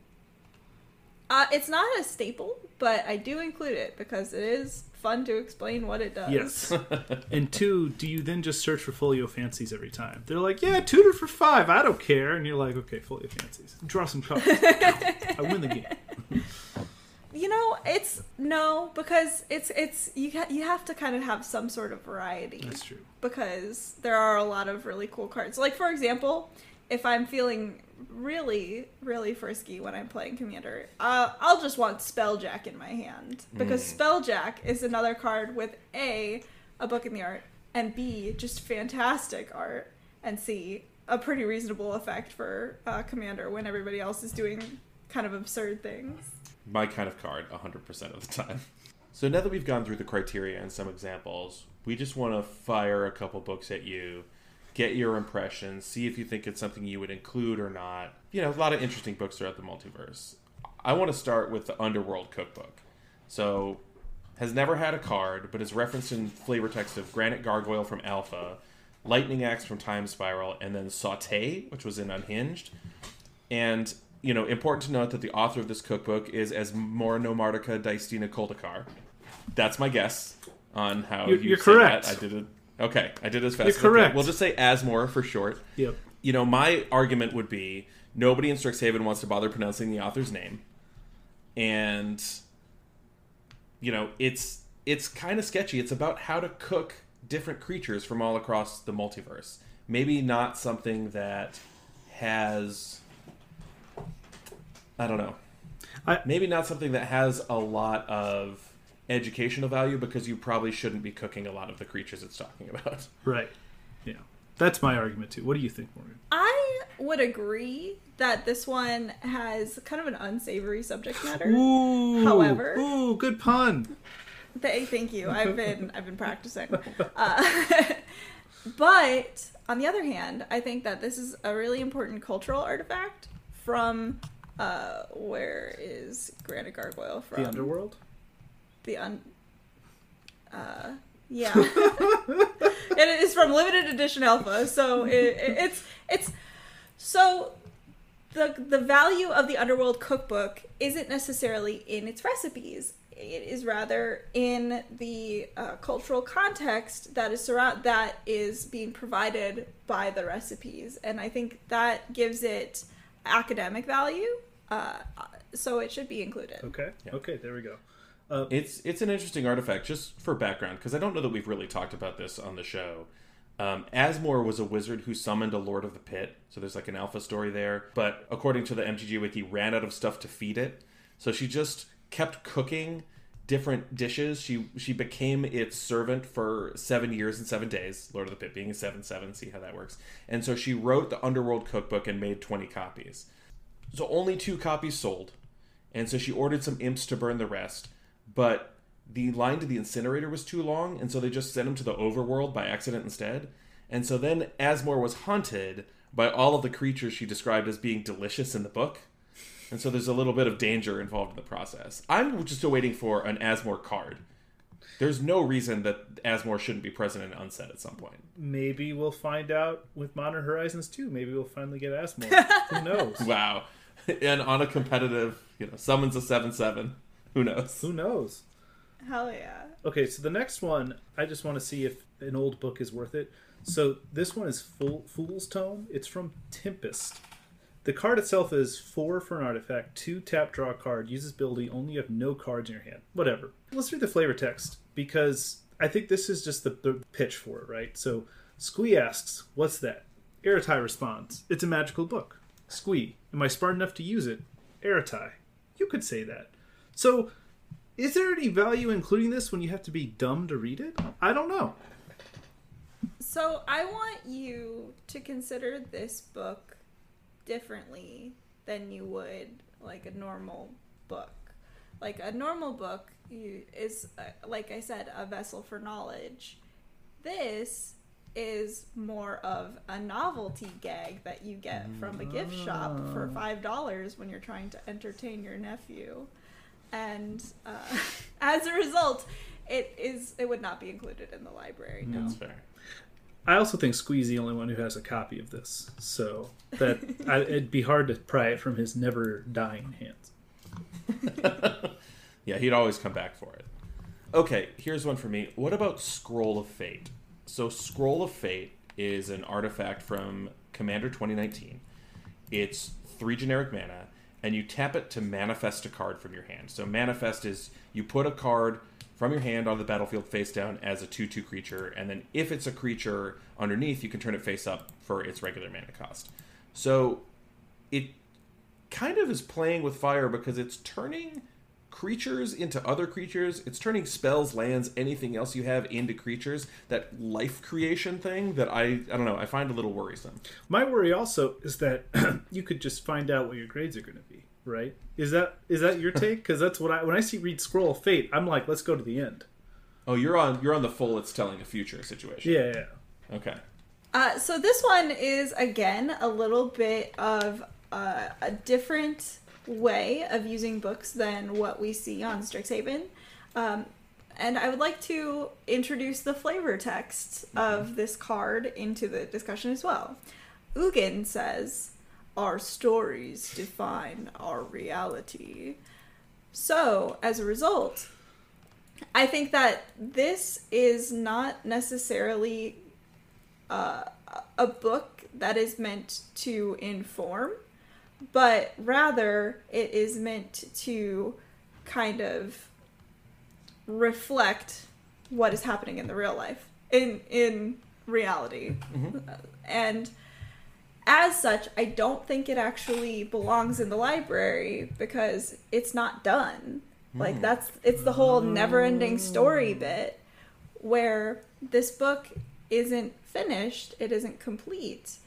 Uh, it's not a staple, but I do include it because it is fun to explain what it does. Yes. and two, do you then just search for folio fancies every time? They're like, yeah, tutor for five, I don't care. And you're like, okay, folio fancies. Draw some cards. I win the game. You know, it's no because it's it's you ha- you have to kind of have some sort of variety. That's true. because there are a lot of really cool cards. Like for example, if I'm feeling really really frisky when I'm playing Commander, uh, I'll just want Spelljack in my hand because Spelljack is another card with a a book in the art and b just fantastic art and c a pretty reasonable effect for uh, Commander when everybody else is doing kind of absurd things. My kind of card 100% of the time. So now that we've gone through the criteria and some examples, we just want to fire a couple books at you, get your impressions, see if you think it's something you would include or not. You know, a lot of interesting books throughout the multiverse. I want to start with the Underworld Cookbook. So, has never had a card, but is referenced in flavor text of Granite Gargoyle from Alpha, Lightning Axe from Time Spiral, and then Saute, which was in Unhinged. And you know, important to note that the author of this cookbook is Asmoranomardicadaistinaculdacar. That's my guess on how You're- you you're correct. That. I did it. Okay, I did it as fast You're as correct. We'll just say Asmore for short. Yep. You know, my argument would be nobody in Strixhaven wants to bother pronouncing the author's name, and you know, it's it's kind of sketchy. It's about how to cook different creatures from all across the multiverse. Maybe not something that has I don't know. I- Maybe not something that has a lot of educational value because you probably shouldn't be cooking a lot of the creatures it's talking about. Right. Yeah. That's my argument too. What do you think, Morgan? I would agree that this one has kind of an unsavory subject matter. Ooh. However- Ooh, good pun. Th- thank you. I've been I've been practicing. Uh, but on the other hand, I think that this is a really important cultural artifact from uh, where is Granite Gargoyle from? The underworld. The un. Uh, yeah, it is from limited edition alpha. So it, it, it's it's so the the value of the underworld cookbook isn't necessarily in its recipes it is rather in the uh, cultural context that is surround that is being provided by the recipes and i think that gives it academic value uh, so it should be included Okay. Yeah. Okay. There we go. Uh, It's it's an interesting artifact just for background because I don't know that we've really talked about this on the show. Um, Asmore was a wizard who summoned a Lord of the Pit, so there's like an alpha story there. But according to the MTG wiki, ran out of stuff to feed it, So she just kept cooking different dishes. She she became its servant for seven years and seven days. Lord of the Pit being a seven seven. See how that works. And so she wrote the Underworld cookbook and made twenty copies. So only two copies sold, and so she ordered some imps to burn the rest. But the line to the incinerator was too long, and so they just sent him to the overworld by accident instead. And so then Asmore was haunted by all of the creatures she described as being delicious in the book. And so there's a little bit of danger involved in the process. I'm just still waiting for an Asmore card. There's no reason that Asmore shouldn't be present in Unset at some point. Maybe we'll find out with Modern Horizons 2. Maybe we'll finally get Asmore. Who knows? Wow. And on a competitive, you know, summons a 7 7. Who knows? Who knows? Hell yeah. Okay, so the next one, I just want to see if an old book is worth it. So this one is Fool, Fool's Tome. It's from Tempest. The card itself is four for an artifact, two tap draw a card, uses ability, only you have no cards in your hand. Whatever. Let's read the flavor text because I think this is just the, the pitch for it, right? So Squee asks, What's that? Ertai responds, It's a magical book. Squee, am I smart enough to use it? Ertai, you could say that. So is there any value including this when you have to be dumb to read it? I don't know. So I want you to consider this book differently than you would like a normal book. Like a normal book is, uh, like I said, a vessel for knowledge. This is more of a novelty gag that you get from a gift shop for five dollars when you're trying to entertain your nephew, and uh, as a result, it is it would not be included in the library. No. That's fair. I also think Squee's the only one who has a copy of this, so that I, it'd be hard to pry it from his never dying hands. Yeah, he'd always come back for it. Okay, here's one for me. What about Scroll of Fate? So, Scroll of Fate is an artifact from Commander 2019. It's three generic mana, and you tap it to manifest a card from your hand. So, manifest is you put a card from your hand on the battlefield face down as a 2 2 creature, and then if it's a creature underneath, you can turn it face up for its regular mana cost. So, it kind of is playing with fire because it's turning creatures into other creatures. It's turning spells, lands, anything else you have into creatures. That life creation thing that I I don't know. I find a little worrisome. My worry also is that you could just find out what your grades are going to be, right? Is that is that your take? Because that's what I when I see read Scroll of Fate, I'm like, let's go to the end. Oh, you're on you're on the full. It's telling a future situation. Yeah, yeah. Okay. Uh, so this one is again a little bit of uh, a different way of using books than what we see on Strixhaven. Um, and I would like to introduce the flavor text of this card into the discussion as well. Ugin says, Our stories define our reality. So, as a result, I think that this is not necessarily uh, a book that is meant to inform, but rather it is meant to kind of reflect what is happening in the real life in in reality. Mm-hmm. And as such i don't think it actually belongs in the library because it's not done. Like hmm. that's it's the whole never ending story oh. bit where this book isn't finished it isn't complete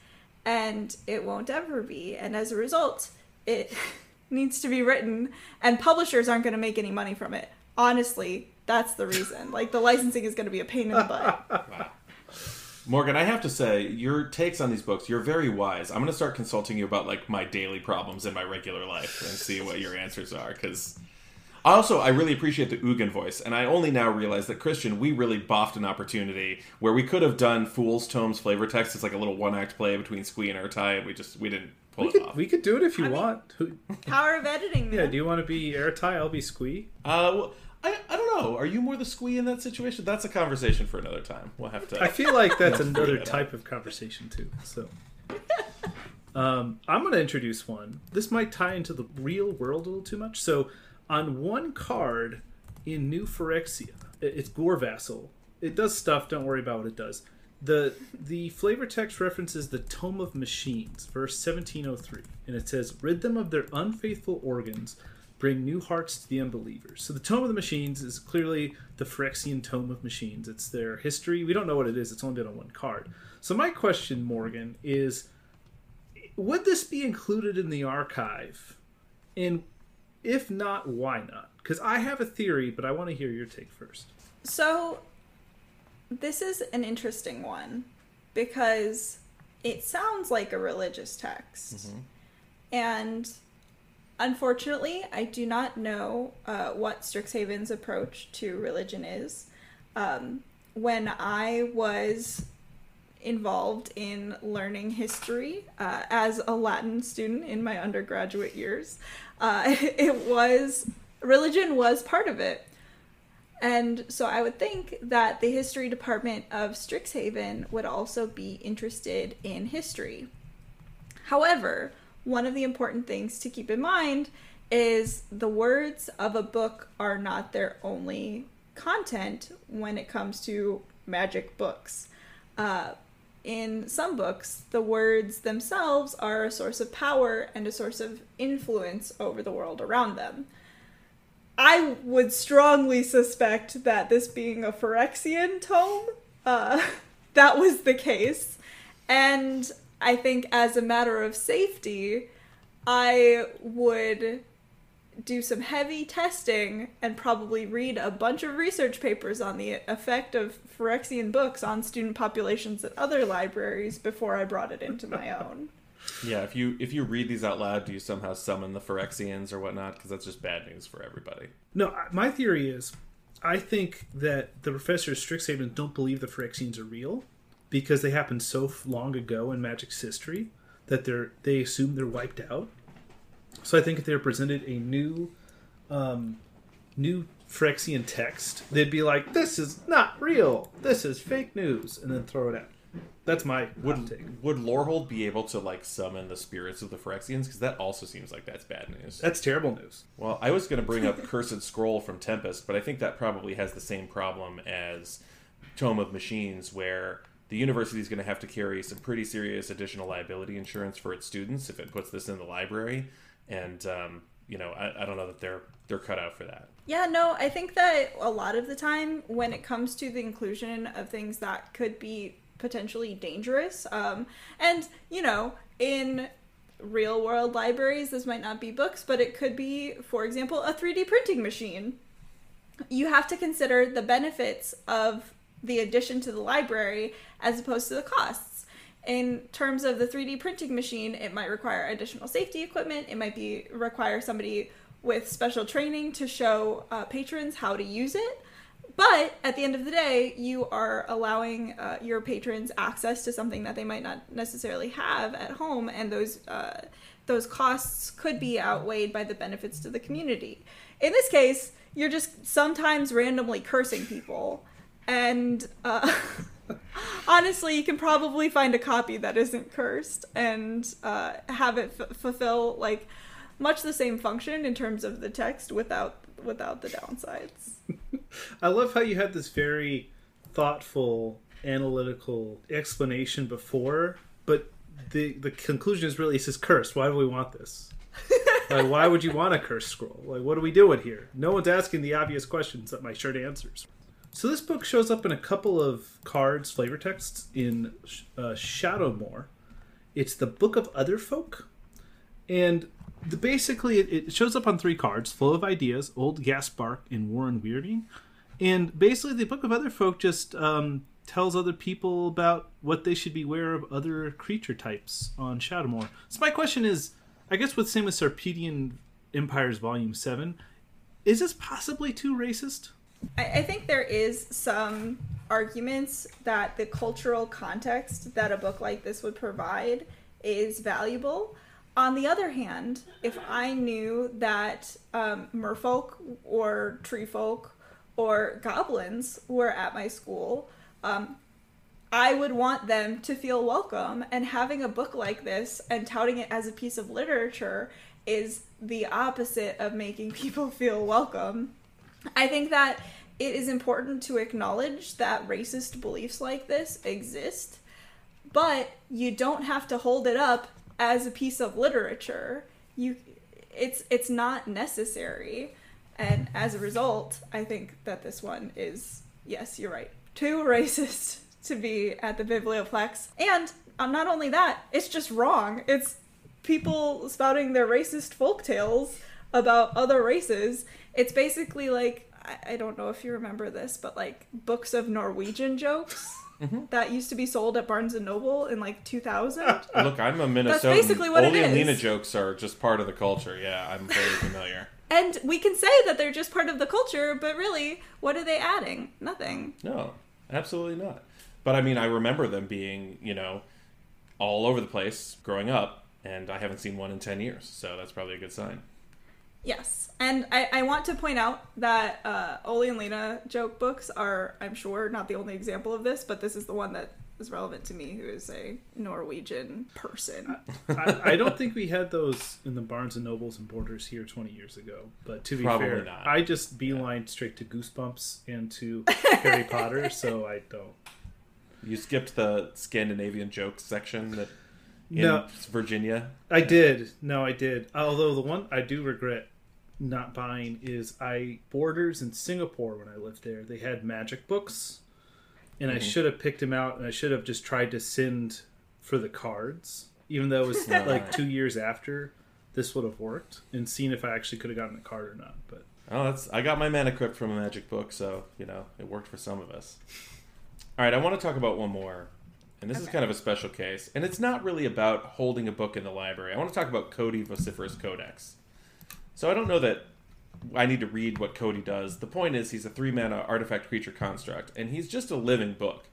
and it won't ever be. And as a result it needs to be written and publishers aren't going to make any money from it. Honestly that's the reason. Like the licensing is going to be a pain in the butt. Morgan, I have to say, your takes on these books, you're very wise. I'm going to start consulting you about like my daily problems in my regular life and see what your answers are cuz also, I really appreciate the Ugin voice, and I only now realize that Christian, we really boffed an opportunity where we could have done Fool's Tome's flavor text as like a little one act play between Squee and Ertai, and we just we didn't pull We it could off. we could do it if you I want. Who, power of editing yeah, do you want to be Ertai? I'll be Squee. Uh, well, I, I don't know. Are you more the Squee in that situation? That's a conversation for another time. We'll have to. I feel like that's another type of conversation too. So, um, I'm going to introduce one. This might tie into the real world a little too much. So, on one card in New Phyrexia, it's Gore Vassal. It does stuff. Don't worry about what it does. the The flavor text references the Tome of Machines, verse 1703, and it says, "Rid them of their unfaithful organs." bring new hearts to the unbelievers. So the Tome of the Machines is clearly the Phyrexian Tome of Machines. It's their history. We don't know what it is. It's only been on one card. So my question, Morgan, is would this be included in the archive? And if not, why not? Because I have a theory, but I want to hear your take first. So, this is an interesting one because it sounds like a religious text. And unfortunately, I do not know uh, what Strixhaven's approach to religion is. Um, when I was involved in learning history uh, as a Latin student in my undergraduate years, uh, it was religion was part of it. And so I would think that the history department of Strixhaven would also be interested in history. However, one of the important things to keep in mind is the words of a book are not their only content when it comes to magic books. Uh, in some books, the words themselves are a source of power and a source of influence over the world around them. I would strongly suspect that this being a Phyrexian tome, uh, that was the case. And I think as a matter of safety, I would do some heavy testing and probably read a bunch of research papers on the effect of Phyrexian books on student populations at other libraries before I brought it into my own. Yeah, if you if you read these out loud, do you somehow summon the Phyrexians or whatnot? Because that's just bad news for everybody. No, my theory is I think that the professors of Strixhaven don't believe the Phyrexians are real because they happened so long ago in Magic's history that they're they assume they're wiped out. So I think if they're presented a new um, new Phyrexian text, they'd be like, "This is not real. This is fake news," and then throw it out. That's my Would take. would Lorehold be able to like summon the spirits of the Phyrexians? Because that also seems like that's bad news. That's terrible news. Well, I was going to bring up Cursed Scroll from Tempest, but I think that probably has the same problem as Tome of Machines, where the university is going to have to carry some pretty serious additional liability insurance for its students if it puts this in the library, and um, you know, I, I don't know that they're they're cut out for that. Yeah, no, I think that a lot of the time when it comes to the inclusion of things that could be potentially dangerous, um, and you know, in real world libraries, this might not be books, but it could be, for example, a 3D printing machine. You have to consider the benefits of the addition to the library as opposed to the costs. In terms of the 3D printing machine, it might require additional safety equipment. It might be require somebody with special training to show uh, patrons how to use it. But at the end of the day, you are allowing uh, your patrons access to something that they might not necessarily have at home, and those uh, those costs could be outweighed by the benefits to the community. In this case, you're just sometimes randomly cursing people, and uh, honestly, you can probably find a copy that isn't cursed and uh, have it f- fulfill like much the same function in terms of the text without without the downsides. I love how you had this very thoughtful, analytical explanation before, but the the conclusion is really it says cursed. Why do we want this? like, why would you want a cursed scroll? Like, what are we doing here? No one's asking the obvious questions that my shirt answers. So this book shows up in a couple of cards, flavor texts in uh, Shadowmoor. It's the Book of Other Folk, and the, basically it, it shows up on three cards: Flow of Ideas, Old Gaspark, and Warren Weirding. And basically, the Book of Other Folk just um, tells other people about what they should beware of other creature types on Shadowmoor. So my question is, I guess with same with Sarpadian Empires Volume Seven, is this possibly too racist? I, I think there is some arguments that the cultural context that a book like this would provide is valuable. On the other hand, if I knew that um, merfolk or tree folk or goblins were at my school, um, I would want them to feel welcome. And having a book like this and touting it as a piece of literature is the opposite of making people feel welcome. I think that it is important to acknowledge that racist beliefs like this exist, but you don't have to hold it up as a piece of literature. You it's it's not necessary. And as a result, I think that this one is yes, you're right. Too racist to be at the Biblioplex. And uh, not only that, it's just wrong. It's people spouting their racist folk tales about other races. It's basically like I, I don't know if you remember this, but like books of Norwegian jokes mm-hmm. that used to be sold at Barnes and Noble in like 2000. Look, I'm a Minnesotan. basically what it Ole and. Lena jokes are just part of the culture. Yeah, I'm very familiar. and we can say that they're just part of the culture, but really, what are they adding? Nothing. No, absolutely not. But I mean, I remember them being, you know, all over the place growing up, and I haven't seen one in 10 years, so that's probably a good sign. Yes, and I, I want to point out that uh, Ole and Lena joke books are, I'm sure, not the only example of this, but this is the one that is relevant to me, who is a Norwegian person. I, I don't think we had those in the Barnes and Nobles and Borders here 20 years ago. But to be Probably fair, not. I just beelined straight to Goosebumps and to Harry Potter, so I don't. You skipped the Scandinavian jokes section that in No. Virginia. I did. No, I did. Although the one I do regret not buying is I Borders in Singapore when I lived there. They had magic books, and I mhm. should have picked them out, and I should have just tried to send for the cards, even though it was Right. like two years after. This would have worked, and seen if I actually could have gotten a card or not. But Oh, that's I got my mana crypt from a magic book, so you know it worked for some of us. All right, I want to talk about one more, and this is kind of a special case, and it's not really about holding a book in the library. I want to talk about Codie Vociferous Codex. So I don't know that I need to read what Codie does. The point is, he's a three mana artifact creature construct, and he's just a living book.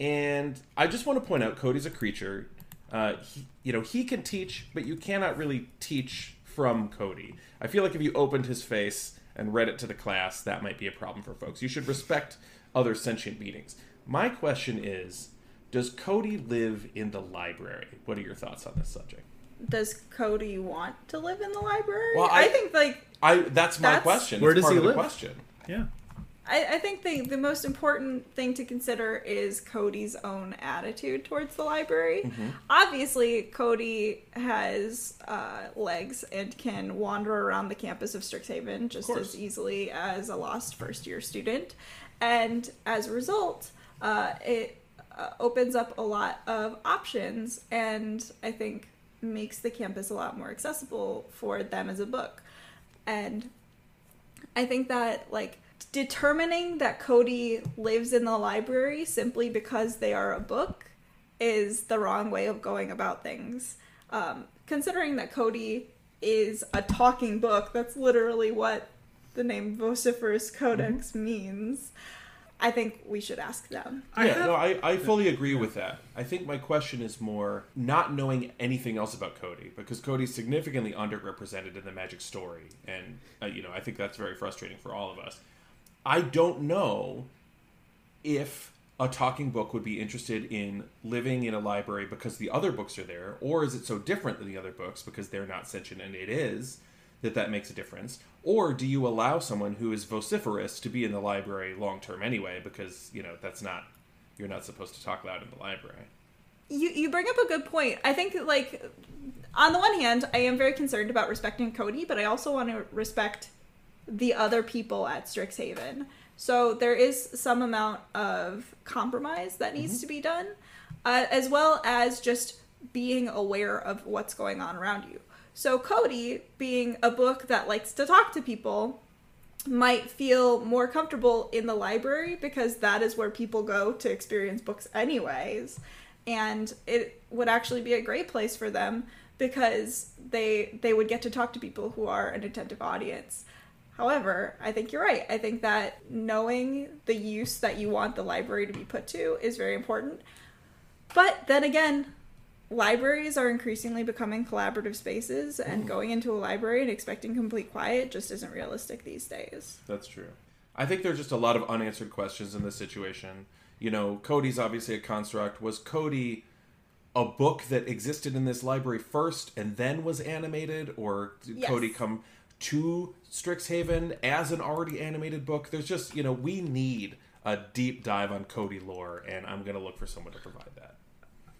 And I just want to point out, Codie's a creature. Uh, he, you know, he can teach, but you cannot really teach from Codie. I feel like if you opened his face and read it to the class, that might be a problem for folks. You should respect other sentient beings. My question is, does Codie live in the library? What are your thoughts on this subject? Does Codie want to live in the library? Well, I, I- think like I that's my That's- question. Where It's does part he of the live? question. yeah, I, I think the the most important thing to consider is Codie's own attitude towards the library. Obviously, Codie has uh, legs and can wander around the campus of Strixhaven just course. as easily as a lost first year student, and as a result, uh, it uh, opens up a lot of options, and I think makes the campus a lot more accessible for them as a book, and I think that like determining that Codie lives in the library simply because they are a book is the wrong way of going about things. Um, considering that Codie is a talking book, that's literally what the name Vociferous Codex means. I think we should ask them. I yeah, have- no, I, I fully agree with that. I think my question is more not knowing anything else about Codie because Codie's significantly underrepresented in the Magic story, and uh, you know I think that's very frustrating for all of us. I don't know if a talking book would be interested in living in a library because the other books are there, or is it so different than the other books because they're not sentient and it is that that makes a difference? Or do you allow someone who is vociferous to be in the library long term anyway because you know that's not you're not supposed to talk loud in the library. You you bring up a good point. I think like on the one hand, I am very concerned about respecting Codie, but I also want to respect the other people at Strixhaven. So there is some amount of compromise that needs to be done, uh, as well as just being aware of what's going on around you. So Codie, being a book that likes to talk to people, might feel more comfortable in the library because that is where people go to experience books anyways. And it would actually be a great place for them because they they would get to talk to people who are an attentive audience. However i think you're right. I think that knowing the use that you want the library to be put to is very important. But then again libraries are increasingly becoming collaborative spaces and going into a library and expecting complete quiet just isn't realistic these days That's true. I think there's just a lot of unanswered questions in this situation. You know, Codie's obviously a construct. Was Codie a book that existed in this library first and then was animated, or did Yes. Codie come to Strixhaven as an already animated book? There's just, you know, we need a deep dive on Codie lore, and I'm going to look for someone to provide that.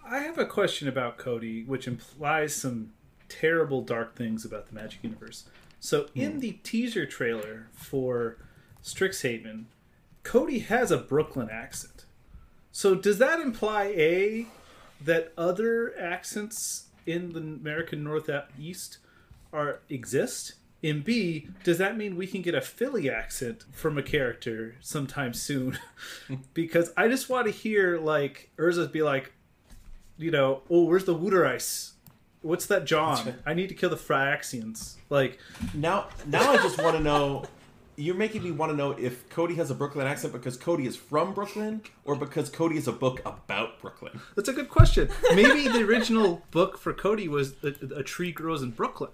I have a question about Codie, which implies some terrible dark things about the Magic Universe. So Hmm. in the teaser trailer for Strixhaven, Codie has a Brooklyn accent. So does that imply a that other accents in the American Northeast are exist? And B, does that mean we can get a Philly accent from a character sometime soon? because I just want to hear like Urza be like, you know, oh, where's the Wooder ice? What's that John? I need to kill the Phyrexians. Like, Now, now I just want to know. You're making me want to know if Codie has a Brooklyn accent because Codie is from Brooklyn, or because Codie is a book about Brooklyn. that's a good question. Maybe the original book for Codie was a, a tree grows in Brooklyn,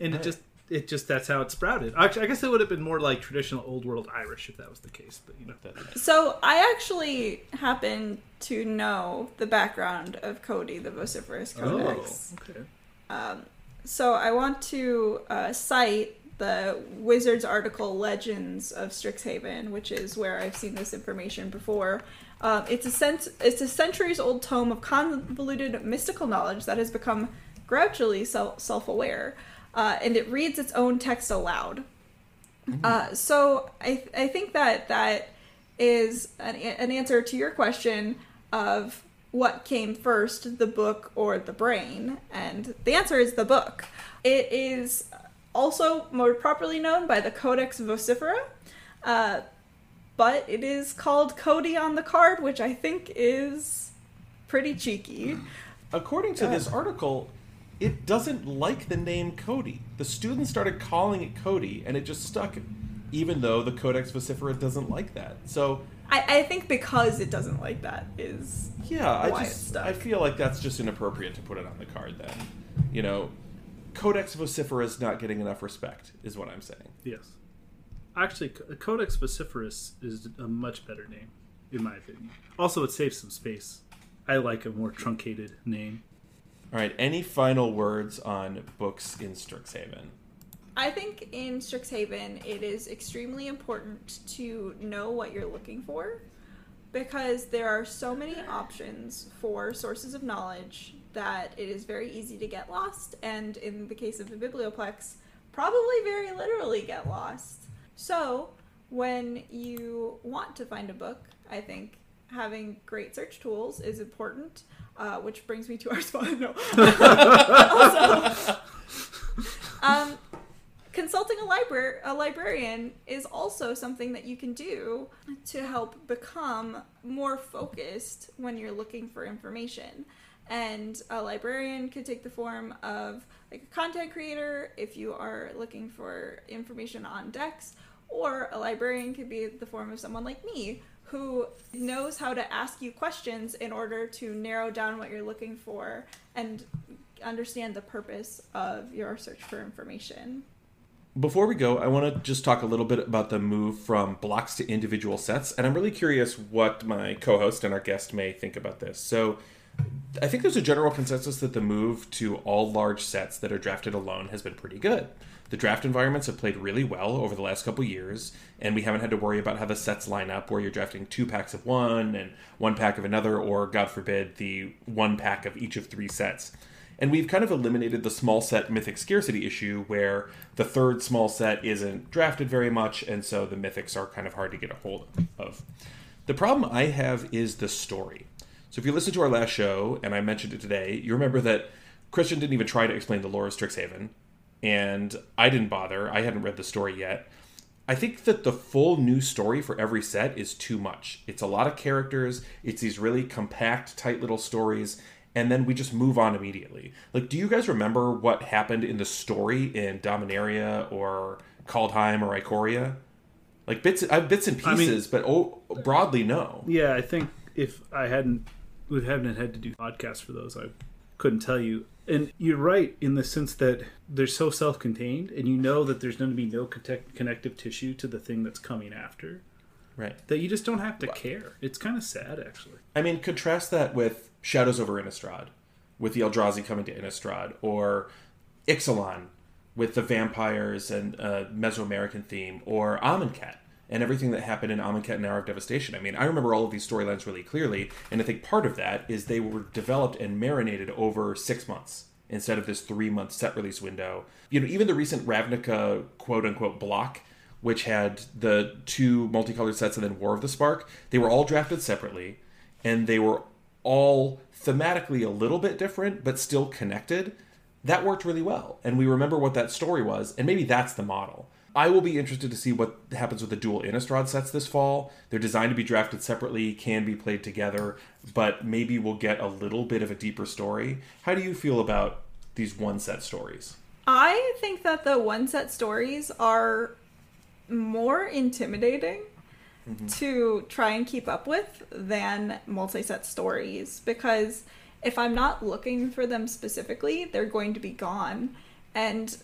and it just it just that's how it sprouted. Actually, I guess it would have been more like traditional old world Irish if that was the case. But you know, So I actually happen to know the background of Codie, the vociferous codex. Oh, okay. So I want to uh, cite the Wizards article "Legends of Strixhaven," which is where I've seen this information before. Um, it's a cent- it's a centuries-old tome of convoluted mystical knowledge that has become gradually self- self-aware, uh, and it reads its own text aloud. Uh, so I th- I think that that is an, an answer to your question of what came first, the book or the brain, and the answer is the book. It is also more properly known by the Codex Vocifera, uh, but it is called Codie on the card, which I think is pretty cheeky. According to this article, it doesn't like the name Codie. The students started calling it Codie, and it just stuck, even though the Codex Vocifera doesn't like that. So, I, I think because it doesn't like that is yeah, I just it's stuck. I feel like that's just inappropriate to put it on the card. Then, you know, Codex Vocifera is not getting enough respect, is what I'm saying. Yes. Actually, Codex Vociferus is a much better name, in my opinion. Also, it saves some space. I like a more truncated name. All right, any final words on books in Strixhaven? I think in Strixhaven, it is extremely important to know what you're looking for because there are so many options for sources of knowledge that it is very easy to get lost, and in the case of the Biblioplex, probably very literally get lost. So, when you want to find a book, I think having great search tools is important, uh, which brings me to our spot. No. also, um, consulting a library a librarian is also something that you can do to help become more focused when you're looking for information and a librarian could take the form of like a content creator if you are looking for information on decks or a librarian could be the form of someone like me who knows how to ask you questions in order to narrow down what you're looking for and understand the purpose of your search for information. Before we go, I want to just talk a little bit about the move from blocks to individual sets, and I'm really curious what my co host and our guest may think about this. So, I think there's a general consensus that the move to all large sets that are drafted alone has been pretty good. The draft environments have played really well over the last couple years, and we haven't had to worry about how the sets line up where you're drafting two packs of one and one pack of another, or, God forbid, the one pack of each of three sets. And we've kind of eliminated the small set mythic scarcity issue where the third small set isn't drafted very much, and so the mythics are kind of hard to get a hold of. The problem I have is the story. So if you listen to our last show, and I mentioned it today, you remember that Christian didn't even try to explain the lore of Strixhaven, and I didn't bother. I hadn't read the story yet. I think that the full new story for every set is too much. It's a lot of characters, it's these really compact, tight little stories, and then we just move on immediately. Like, do you guys remember what happened in the story in Dominaria or Kaldheim or Ikoria? Like bits, uh, bits and I mean- pieces, but oh, broadly no. Yeah, I think if I hadn't would haven't had to do podcasts for those, I couldn't tell you. And you're right in the sense that they're so self-contained, and you know that there's going to be no connect- connective tissue to the thing that's coming after. Right. That you just don't have to care. It's kind of sad, actually. I mean, contrast that with Shadows over Innistrad, with the Eldrazi coming to Innistrad, or Ixalan with the vampires and uh, Mesoamerican theme, or Amonkhet and everything that happened in Amonkhet and Hour of Devastation. I mean, I remember all of these storylines really clearly, and I think part of that is they were developed and marinated over six months. instead of this three month set release window. You know, even the recent Ravnica quote unquote block, which had the two multicolored sets and then War of the Spark, they were all drafted separately, and they were all thematically a little bit different, but still connected. That worked really well, and we remember what that story was, and maybe that's the model. I will be interested to see what happens with the dual Innistrad sets this fall. They're designed to be drafted separately, can be played together, but maybe we'll get a little bit of a deeper story. How do you feel about these one set stories? I think that the one set stories are more intimidating mm-hmm. to try and keep up with than multi set stories because if I'm not looking for them specifically, they're going to be gone. And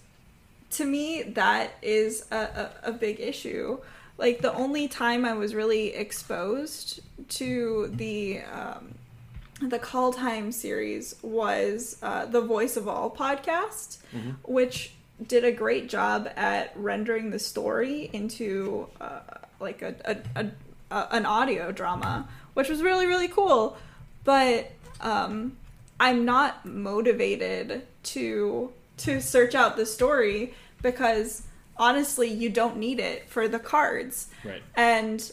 to me, that is a, a, a big issue. Like, the only time I was really exposed to the. Um, the Kaldheim series was uh, the Voice of All podcast, which did a great job at rendering the story into uh, like a, a, a, a an audio drama, which was really really cool. But um, I'm not motivated to to search out the story because honestly, you don't need it for the cards. Right. And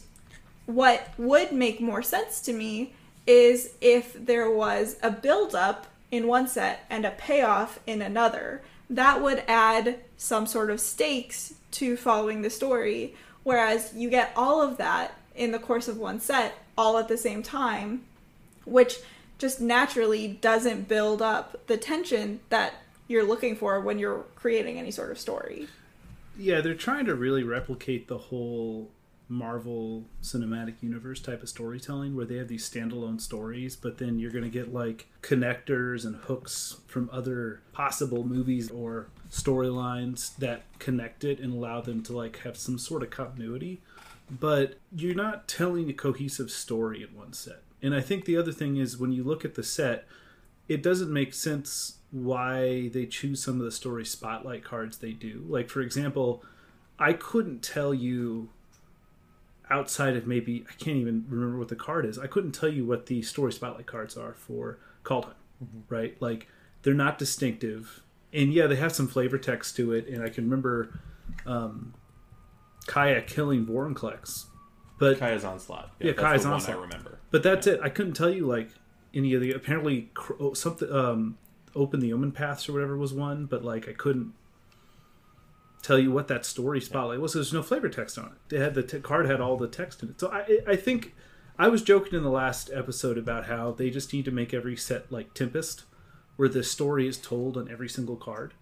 what would make more sense to me is if there was a build up in one set and a payoff in another. That would add some sort of stakes to following the story. Whereas you get all of that in the course of one set all at the same time, which just naturally doesn't build up the tension that you're looking for when you're creating any sort of story. Yeah, they're trying to really replicate the whole Marvel Cinematic Universe type of storytelling where they have these standalone stories, but then you're going to get like connectors and hooks from other possible movies or storylines that connect it and allow them to like have some sort of continuity. But you're not telling a cohesive story in one set. And I think the other thing is when you look at the set, it doesn't make sense why they choose some of the story spotlight cards they do. Like, for example, I couldn't tell you outside of maybe I can't even remember what the card is. I couldn't tell you what the story spotlight cards are for Kaldheim, right? Like they're not distinctive, and yeah, they have some flavor text to it. And I can remember um, Kaya killing Vorinclex, but Kaya's onslaught. Yeah, that's Kaya's Onslaught. I remember. but that's it. I couldn't tell you like any of the apparently oh, something um, open the omen paths or whatever was one, but like I couldn't tell you what that story spotlight was. There's no flavor text on it. They had the t- card had all the text in it. So I I think I was joking in the last episode about how they just need to make every set like Tempest, where the story is told on every single card.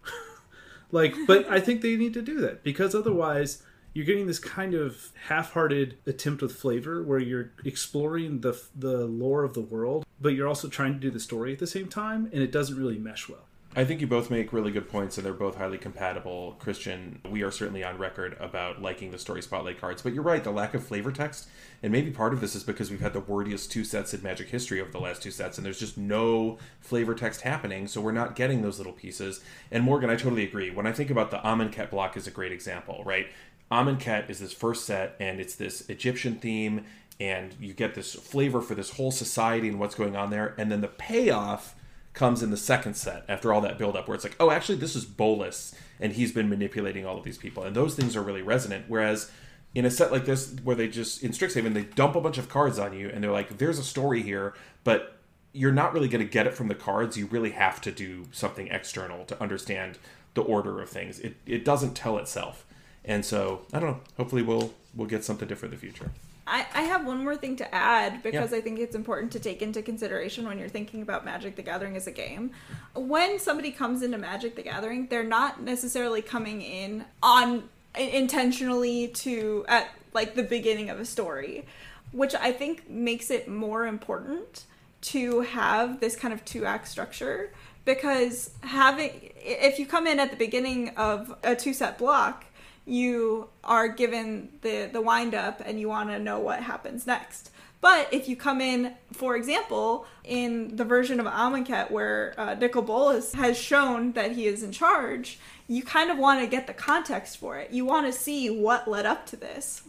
like, but I think they need to do that because otherwise you're getting this kind of half-hearted attempt with flavor where you're exploring the the lore of the world, but you're also trying to do the story at the same time, and it doesn't really mesh well. I think you both make really good points, and they're both highly compatible. Christian, we are certainly on record about liking the story spotlight cards, but you're right, the lack of flavor text, and maybe part of this is because we've had the wordiest two sets in Magic history over the last two sets, and there's just no flavor text happening, so we're not getting those little pieces. And Morgan, I totally agree. When I think about the Amonkhet block is a great example, right? Amonkhet is this first set, and it's this Egyptian theme, and you get this flavor for this whole society and what's going on there, and then the payoff comes in the second set after all that build up where it's like oh actually this is Bolas and he's been manipulating all of these people. And those things are really resonant. Whereas in a set like this where they just in strixhaven they dump a bunch of cards on you and they're like there's a story here but you're not really going to get it from the cards. You really have to do something external to understand the order of things. It, it doesn't tell itself and so i don't know hopefully we'll we'll get something different in the future I, I have one more thing to add because Yeah. I think it's important to take into consideration when you're thinking about Magic the Gathering as a game. When somebody comes into Magic the Gathering, they're not necessarily coming in on intentionally to at like the beginning of a story, which I think makes it more important to have this kind of two act structure because having if you come in at the beginning of a two set block you are given the the wind up and you want to know what happens next. But if you come in for example in the version of Amonkhet where uh, Nicol Bolas has shown that he is in charge you kind of want to get the context for it. You want to see what led up to this.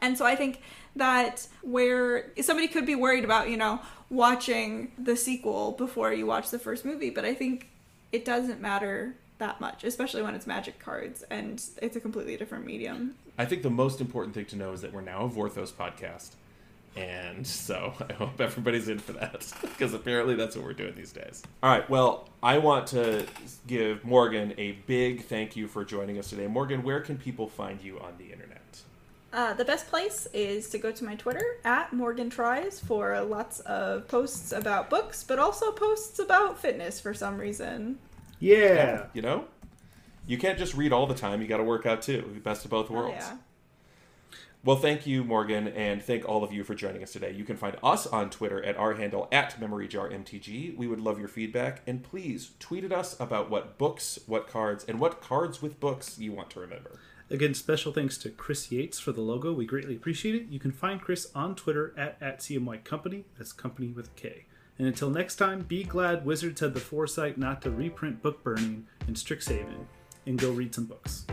And so I think that where somebody could be worried about, you know, watching the sequel before you watch the first movie, but I think it doesn't matter that much, especially when it's magic cards and it's a completely different medium. I think the most important thing to know is that we're now a Vorthos podcast. And so I hope everybody's in for that because apparently that's what we're doing these days. All right. Well, I want to give Morgan a big thank you for joining us today. Morgan, where can people find you on the internet? Uh, the best place is to go to my Twitter at Morgan Tries for lots of posts about books, but also posts about fitness for some reason. Yeah. You know, you can't just read all the time. You got to work out too. Best of both Oh, worlds. yeah. Well, thank you, Morgan, and thank all of you for joining us today. You can find us on Twitter at our handle at MemoryJarMTG. We would love your feedback, and please tweet at us about what books, what cards, and what cards with books you want to remember. Again, special thanks to Chris Yates for the logo. We greatly appreciate it. You can find Chris on Twitter at, at CMYKompany. That's company with a K. And until next time, be glad Wizards had the foresight not to reprint book burning in Strixhaven and go read some books.